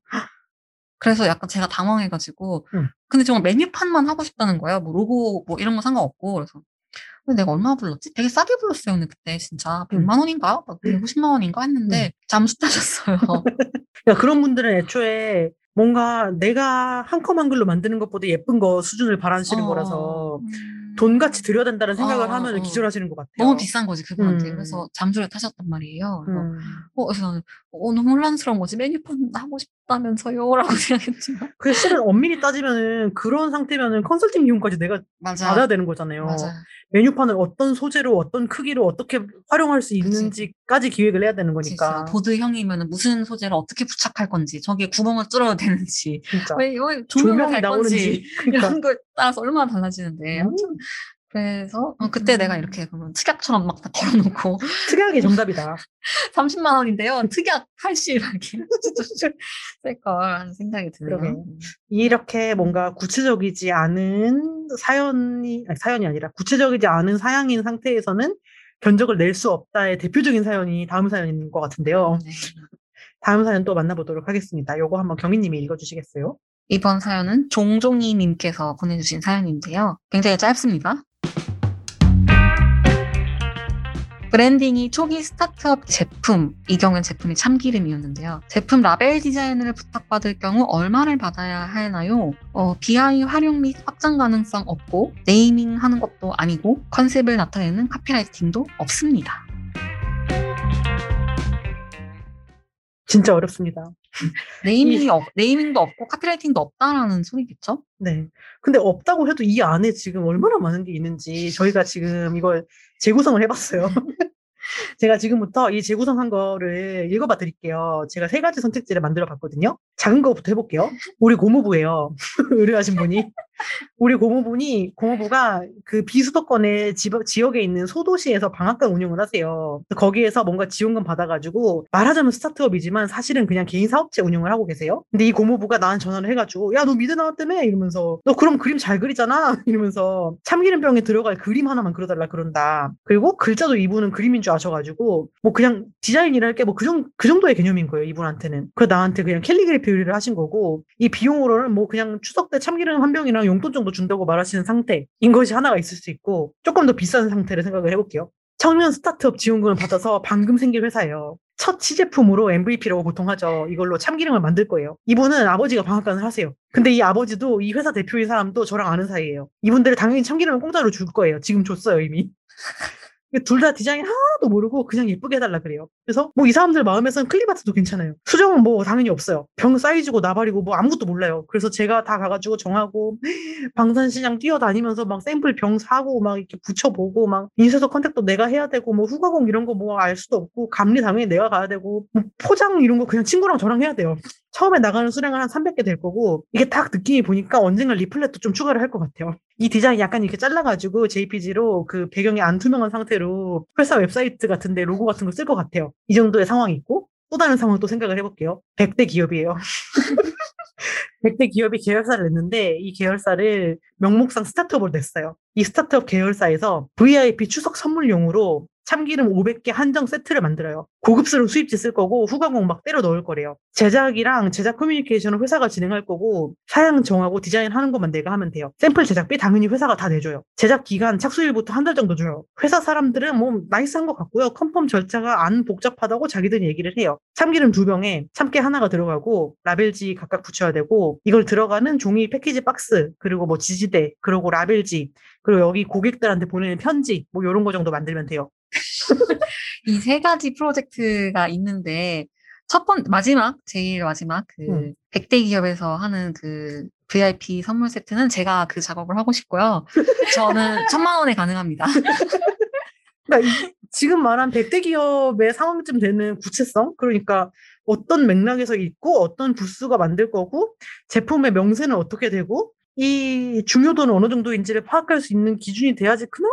그래서 약간 제가 당황해가지고 음. 근데 정말 메뉴판만 하고 싶다는 거예요. 뭐 로고 뭐 이런 거 상관없고 그래서 근데 내가 얼마 불렀지? 되게 싸게 불렀어요. 근데 그때 진짜 음. 100만 원인가? 막 150만 원인가 했는데 잠수 타셨어요. 그러니까 그런 분들은 애초에 뭔가 내가 한컴 한글로 만드는 것보다 예쁜 거 수준을 바라시는 어. 거라서 음. 돈 같이 들여야 된다는 생각을 어, 하면 어. 기절하시는 것 같아요. 너무 비싼 거지 그분한테. 음. 그래서 잠수를 타셨단 말이에요. 그래서 음. 어, 그래서 나는 어, 너무 혼란스러운 거지. 메뉴판 하고 싶다면서요 라고 생각했지만 그 실은 엄밀히 따지면은 그런 상태면은 컨설팅 비용까지 내가 맞아. 받아야 되는 거잖아요. 맞아. 메뉴판을 어떤 소재로 어떤 크기로 어떻게 활용할 수 있는지까지 기획을 해야 되는 거니까. 보드형이면 무슨 소재를 어떻게 부착할 건지 저기에 구멍을 뚫어야 되는지 진짜. 왜, 왜 조명이 나오는지. 그러니까. 이런 거에 따라서 얼마나 달라지는데 음. 그래서 어, 그때 음. 내가 이렇게 그러면 특약처럼 막 다 걸어놓고 특이하게 정답이다. 30만 원인데요 특약 80 이렇게 쓸걸 하는 생각이 드네요. 그러게. 이렇게 뭔가 구체적이지 않은 사연이, 아니, 사연이 아니라 구체적이지 않은 사양인 상태에서는 견적을 낼 수 없다의 대표적인 사연이 다음 사연인 것 같은데요. 네. 다음 사연 또 만나보도록 하겠습니다. 요거 한번 경희님이 읽어주시겠어요? 이번 사연은 종종이님께서 보내주신 사연인데요. 굉장히 짧습니다. 브랜딩이 초기 스타트업 제품, 이 경우는 제품이 참기름이었는데요. 제품 라벨 디자인을 부탁받을 경우 얼마를 받아야 하나요? 어, BI 활용 및 확장 가능성 없고, 네이밍 하는 것도 아니고, 컨셉을 나타내는 카피라이팅도 없습니다. 진짜 어렵습니다. 네이밍이 없, 네이밍도 없고, 카피라이팅도 없다라는 소리겠죠? 네. 근데 없다고 해도 이 안에 지금 얼마나 많은 게 있는지 저희가 지금 이걸 재구성을 해봤어요. 제가 지금부터 이 재구성한 거를 읽어봐 드릴게요. 제가 세 가지 선택지를 만들어 봤거든요. 작은 거부터 해볼게요. 우리 고모부예요. 의뢰하신 분이. 우리 고모분이, 고모부가 그 비수도권의 지, 지역에 있는 소도시에서 방앗간 운영을 하세요. 거기에서 뭔가 지원금 받아가지고 말하자면 스타트업이지만 사실은 그냥 개인 사업체 운영을 하고 계세요. 근데 이 고모부가 나한테 전화를 해가지고 야, 너 미드 나왔다며? 이러면서 너 그럼 그림 잘 그리잖아? 이러면서 참기름병에 들어갈 그림 하나만 그려달라 그런다. 그리고 글자도 이분은 그림인 줄 아셔가지고 뭐 그냥 디자인이랄 게 뭐그 정도, 그 정도의 개념인 거예요. 이분한테는. 그래서 나한테 그냥 캘리그래피 의뢰를 하신 거고 이 비용으로는 뭐 그냥 추석 때 참기름 한 병이랑 용돈 정도 준다고 말하시는 상태인 것이 하나가 있을 수 있고 조금 더 비싼 상태를 생각을 해볼게요. 청년 스타트업 지원금을 받아서 방금 생긴 회사예요. 첫 시제품으로 MVP라고 보통 하죠. 이걸로 참기름을 만들 거예요. 이분은 아버지가 방앗간을 하세요. 근데 이 아버지도 이 회사 대표인 사람도 저랑 아는 사이예요. 이분들을 당연히 참기름을 공짜로 줄 거예요. 지금 줬어요, 이미. 둘 다 디자인 하나도 모르고 그냥 예쁘게 해달라 그래요. 그래서 뭐 이 사람들 마음에서는 클립아트도 괜찮아요. 수정은 뭐 당연히 없어요. 병 사이즈고 나발이고 뭐 아무것도 몰라요. 그래서 제가 다 가가지고 정하고 방산시장 뛰어다니면서 막 샘플 병 사고 막 이렇게 붙여보고 막 인쇄소 contact도 내가 해야 되고 뭐 후가공 이런 거 뭐 알 수도 없고 감리 당연히 내가 가야 되고 뭐 포장 이런 거 그냥 친구랑 저랑 해야 돼요. 처음에 나가는 수량은 한 300개 될 거고 이게 딱 느낌이 보니까 언젠가 리플렛도 좀 추가를 할 것 같아요. 이 디자인 약간 이렇게 잘라가지고 JPG로 그 배경이 안 투명한 상태로 회사 웹사이트 같은데 로고 같은 거 쓸 것 같아요. 이 정도의 상황이 있고 또 다른 상황 또 생각을 해볼게요. 100대 기업이에요. 100대 기업이 계열사를 냈는데 이 계열사를 명목상 스타트업으로 냈어요. 이 스타트업 계열사에서 VIP 추석 선물용으로 참기름 500개 한정 세트를 만들어요. 고급스러운 수입지 쓸 거고 후가공 막 때려 넣을 거래요. 제작이랑 제작 커뮤니케이션은 회사가 진행할 거고 사양 정하고 디자인 하는 것만 내가 하면 돼요. 샘플 제작비 당연히 회사가 다 내줘요. 제작 기간 착수일부터 한 달 정도 줘요. 회사 사람들은 뭐 나이스한 것 같고요. confirm 절차가 안 복잡하다고 자기들이 얘기를 해요. 참기름 두 병에 참깨 하나가 들어가고 라벨지 각각 붙여야 되고 이걸 들어가는 종이 패키지 박스 그리고 뭐 지지대 그리고 라벨지 그리고 여기 고객들한테 보내는 편지 뭐 이런 거 정도 만들면 돼요. 이 세 가지 프로젝트가 있는데 첫 번 마지막 제일 마지막 그 음. 100대 기업에서 하는 그 VIP 선물 세트는 제가 그 작업을 하고 싶고요. 저는 천만 원에 가능합니다. 지금 말한 100대 기업의 상황쯤 되는 구체성 그러니까 어떤 맥락에서 있고 어떤 부스가 만들 거고 제품의 명세는 어떻게 되고 이 중요도는 어느 정도인지를 파악할 수 있는 기준이 돼야지 그나마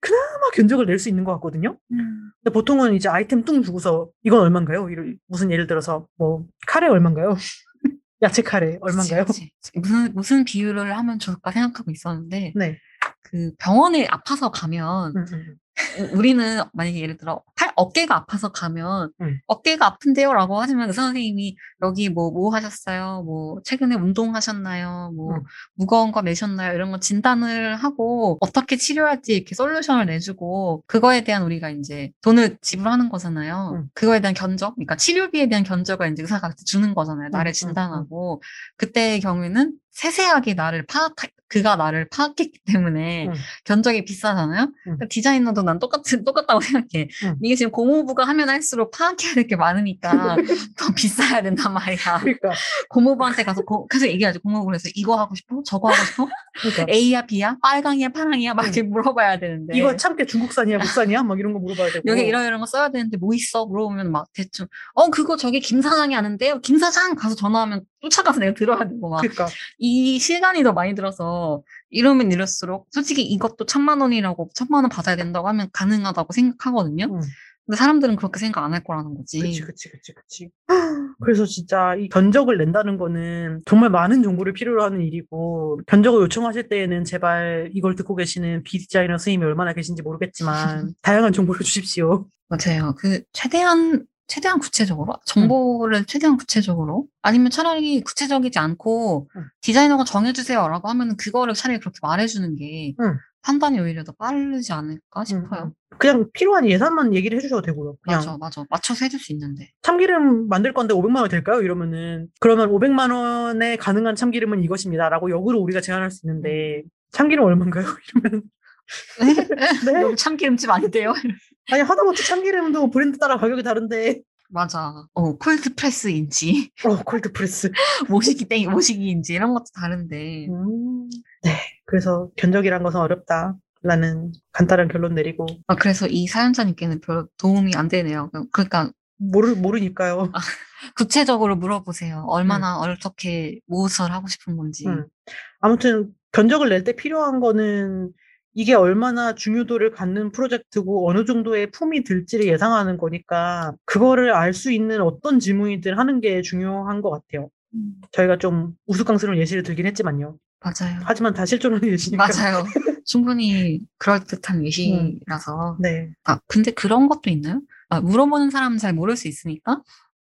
그나마 견적을 낼 수 있는 것 같거든요. 근데 보통은 이제 아이템 뚱 주고서 이건 얼마인가요? 무슨 예를 들어서 뭐 카레 얼마인가요? 야채 카레 얼마인가요? 그치, 그치. 무슨 무슨 비율을 하면 좋을까 생각하고 있었는데 네. 그 병원에 아파서 가면 음, 음. 우리는 만약에 예를 들어 팔 어깨가 아파서 가면 음. 어깨가 아픈데요라고 하시면 의사 선생님이 여기 뭐뭐 하셨어요? 뭐 최근에 운동하셨나요? 뭐 음. 무거운 거 내셨나요? 이런 거 진단을 하고 어떻게 치료할지 이렇게 솔루션을 내주고 그거에 대한 우리가 이제 돈을 지불하는 거잖아요. 음. 그거에 대한 견적, 그러니까 치료비에 대한 견적을 이제 의사가 주는 거잖아요. 나를 진단하고 그때의 경우에는 세세하게 나를 파악, 그가 나를 파악했기 때문에 음. 견적이 비싸잖아요. 그러니까 디자이너도 난 똑같은 똑같다고 생각해. 음. 이게 지금 고모부가 하면 할수록 파악해야 될 게 많으니까 더 비싸야 된단 말이야. 그러니까 고모부한테 가서 고, 계속 얘기하지. 고모부 그래서 이거 하고 싶어? 저거 하고 싶어? 그러니까 A야 B야? 빨강이야 파랑이야? 막 이렇게 물어봐야 되는데. 이거 참깨 중국산이야 국산이야 막 이런 거 물어봐야 되고 여기 이런 이런 거 써야 되는데 뭐 있어? 물어보면 막 대충 어 그거 저기 김 사장이 아는데요. 김 사장 가서 전화하면 쫓아가서 내가 들어야 되고 막 그러니까 이 시간이 더 많이 들어서 이러면 이럴수록 솔직히 이것도 천만 원이라고 천만 원 받아야 된다고 하면 가능하다고 생각하거든요. 음. 근데 사람들은 그렇게 생각 안 할 거라는 거지. 그치 그치 그치 그치 그래서 진짜 이 견적을 낸다는 거는 정말 많은 정보를 필요로 하는 일이고 견적을 요청하실 때에는 제발 이걸 듣고 계시는 비디자이너 선생님이 얼마나 계신지 모르겠지만 다양한 정보를 주십시오 맞아요. 그 최대한 최대한 구체적으로 정보를 최대한 구체적으로 아니면 차라리 구체적이지 않고 음. 디자이너가 정해주세요라고 하면 그거를 차라리 그렇게 말해주는 게 음. 판단이 오히려 더 빠르지 않을까 싶어요. 그냥 필요한 예산만 얘기를 해주셔도 되고요 그냥 맞아, 맞아. 맞춰서 해줄 수 있는데. 참기름 만들 건데 500만 원 될까요? 이러면은 그러면 500만 원에 가능한 참기름은 이것입니다라고 역으로 우리가 제안할 수 있는데 참기름 얼마인가요? 이러면 네? 여기 참기름집 아닌데요? 아니 하다못해 참기름도 브랜드 따라 가격이 다른데 맞아. 어, cold press인지, 어 cold press 모시기 땡, 모시기인지 이런 것도 다른데. 음, 네 그래서 견적이란 것은 어렵다 라는 간단한 결론 내리고 아, 그래서 이 사연자님께는 별 도움이 안 되네요. 그러니까 모르 모르니까요. 구체적으로 물어보세요. 얼마나 어떻게 무엇을 하고 싶은 건지. 음. 아무튼 견적을 낼 때 필요한 거는 이게 얼마나 중요도를 갖는 프로젝트고 어느 정도의 품이 들지를 예상하는 거니까 그거를 알 수 있는 어떤 질문이든 하는 게 중요한 것 같아요. 음. 저희가 좀 우스꽝스러운 예시를 들긴 했지만요. 맞아요. 하지만 다 실존하는 예시니까. 맞아요. 충분히 그럴듯한 예시라서. 네. 아, 근데 그런 것도 있나요? 아, 물어보는 사람은 잘 모를 수 있으니까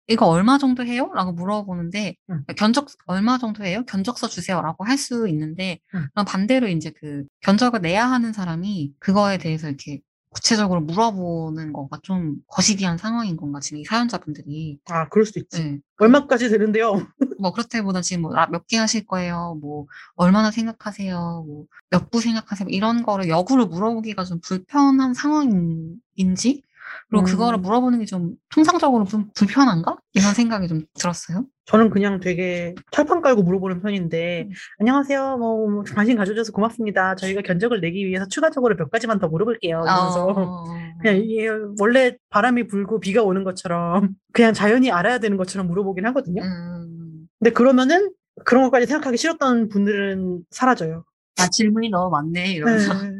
이거 얼마 정도 해요? 라고 물어보는데 음. 견적 얼마 정도 해요? 견적서 주세요 라고 할 수 있는데 음. 그럼 반대로 이제 그 견적을 내야 하는 사람이 그거에 대해서 이렇게 구체적으로 물어보는 거가 좀 거시기한 상황인 건가 지금 이 사연자분들이 아, 그럴 수도 있지. 네. 얼마까지 되는데요? 뭐 그렇다기보다 지금 뭐 몇 개 하실 거예요? 뭐 얼마나 생각하세요? 뭐 몇 부 생각하세요? 이런 거를 역으로 물어보기가 좀 불편한 상황인지 그리고 음. 그거를 물어보는 게 좀 통상적으로 좀 불편한가? 이런 생각이 좀 들었어요. 저는 그냥 되게 철판 깔고 물어보는 편인데, 음. 안녕하세요. 뭐, 관심 가져줘서 고맙습니다. 저희가 견적을 내기 위해서 추가적으로 몇 가지만 더 물어볼게요. 이러면서. 어, 그냥 이게 원래 바람이 불고 비가 오는 것처럼 그냥 자연히 알아야 되는 것처럼 물어보긴 하거든요. 음, 근데 그러면은 그런 것까지 생각하기 싫었던 분들은 사라져요. 아 질문이 너무 많네 이러면서 네.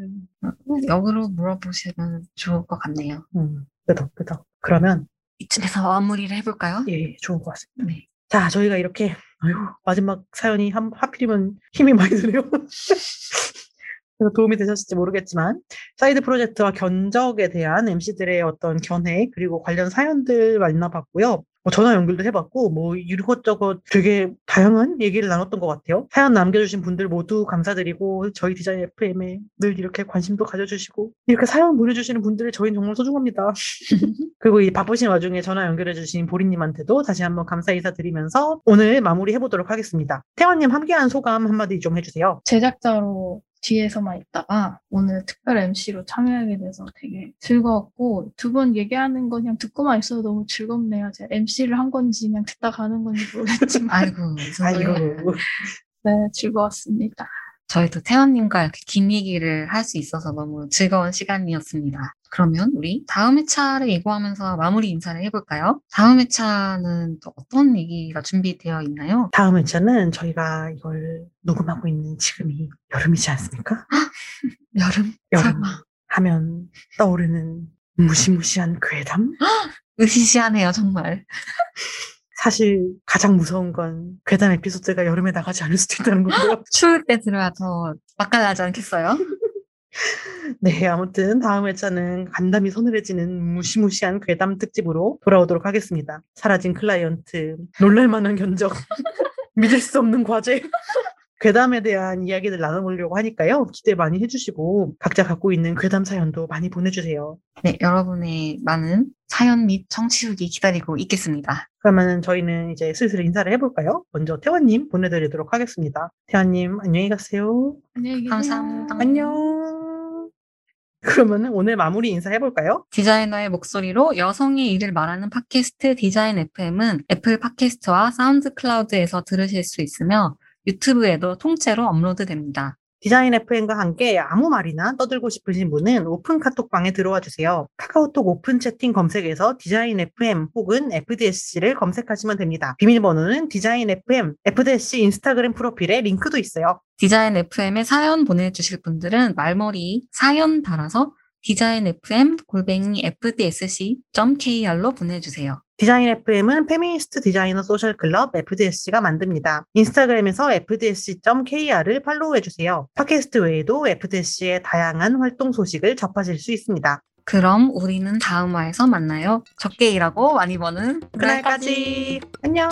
역으로 물어보시면 좋을 것 같네요. 음, 끄덕, 끄덕. 그러면, 이쯤에서 마무리를 해볼까요? 예, 예, 좋은 것 같습니다. 네. 자, 저희가 이렇게, 아유, 마지막 사연이 한, 하필이면 힘이 많이 드네요. 그래서 도움이 되셨을지 모르겠지만, 사이드 프로젝트와 견적에 대한 MC들의 어떤 견해, 그리고 관련 사연들 만나봤고요. 뭐 전화 연결도 해봤고, 뭐 이것저것 되게 다양한 얘기를 나눴던 것 같아요. 사연 남겨주신 분들 모두 감사드리고, 저희 디자인 FM에 늘 이렇게 관심도 가져주시고, 이렇게 사연 보내주시는 분들이 저희는 정말 소중합니다. 그리고 이 바쁘신 와중에 전화 연결해주신 보리님한테도 다시 한번 감사 인사드리면서 오늘 마무리 해보도록 하겠습니다. 태환님 함께한 소감 한마디 좀 해주세요. 제작자로 뒤에서만 있다가 오늘 특별 MC로 참여하게 돼서 되게 즐거웠고 두분 얘기하는 거 그냥 듣고만 있어도 너무 즐겁네요. 제가 MC를 한 건지 그냥 듣다 가는 건지 모르겠지만 아이고, 아이고. 네 즐거웠습니다. 저희도 태원님과 이렇게 긴 얘기를 할 수 있어서 너무 즐거운 시간이었습니다. 그러면 우리 다음 회차를 예고하면서 마무리 인사를 해볼까요? 다음 회차는 또 어떤 얘기가 준비되어 있나요? 다음 회차는 저희가 이걸 녹음하고 있는 지금이 여름이지 않습니까? 여름? 여름 설마. 하면 떠오르는 무시무시한 괴담? 으시시하네요, 정말. 사실 가장 무서운 건 괴담 에피소드가 여름에 나가지 않을 수도 있다는 거고요. 추울 때 들어야 더 맛깔나지 않겠어요? 네, 아무튼 다음 회차는 간담이 서늘해지는 무시무시한 괴담 특집으로 돌아오도록 하겠습니다. 사라진 클라이언트, 놀랄만한 견적, 믿을 수 없는 과제. 괴담에 대한 이야기를 나눠보려고 하니까요. 기대 많이 해주시고 각자 갖고 있는 괴담 사연도 많이 보내주세요. 네, 여러분의 많은 사연 및 청취 후기 기다리고 있겠습니다. 그러면 저희는 이제 슬슬 인사를 해볼까요? 먼저 태환님 보내드리도록 하겠습니다. 태환님 안녕히 가세요. 안녕히 계세요. 감사합니다. 안녕. 그러면 오늘 마무리 인사 해볼까요? 디자이너의 목소리로 여성의 일을 말하는 팟캐스트 디자인 FM은 애플 팟캐스트와 사운드 클라우드에서 들으실 수 있으며 유튜브에도 통째로 업로드됩니다. 디자인 FM과 함께 아무 말이나 떠들고 싶으신 분은 오픈 카톡방에 들어와 주세요. 카카오톡 오픈 채팅 검색에서 디자인 FM 혹은 FDSC를 검색하시면 됩니다. 비밀번호는 디자인 FM, FDSC 인스타그램 프로필에 링크도 있어요. 디자인 FM에 사연 보내주실 분들은 말머리 사연 달아서 디자인 FM 골뱅이 fdsc.kr로 보내주세요. 디자인 FM은 페미니스트 디자이너 소셜 클럽 FDSC가 만듭니다. 인스타그램에서 fdsc.kr을 팔로우해 주세요. 팟캐스트 외에도 FDSC의 다양한 활동 소식을 접하실 수 있습니다. 그럼 우리는 다음 화에서 만나요. 적게 일하고 많이 버는 그날까지 안녕.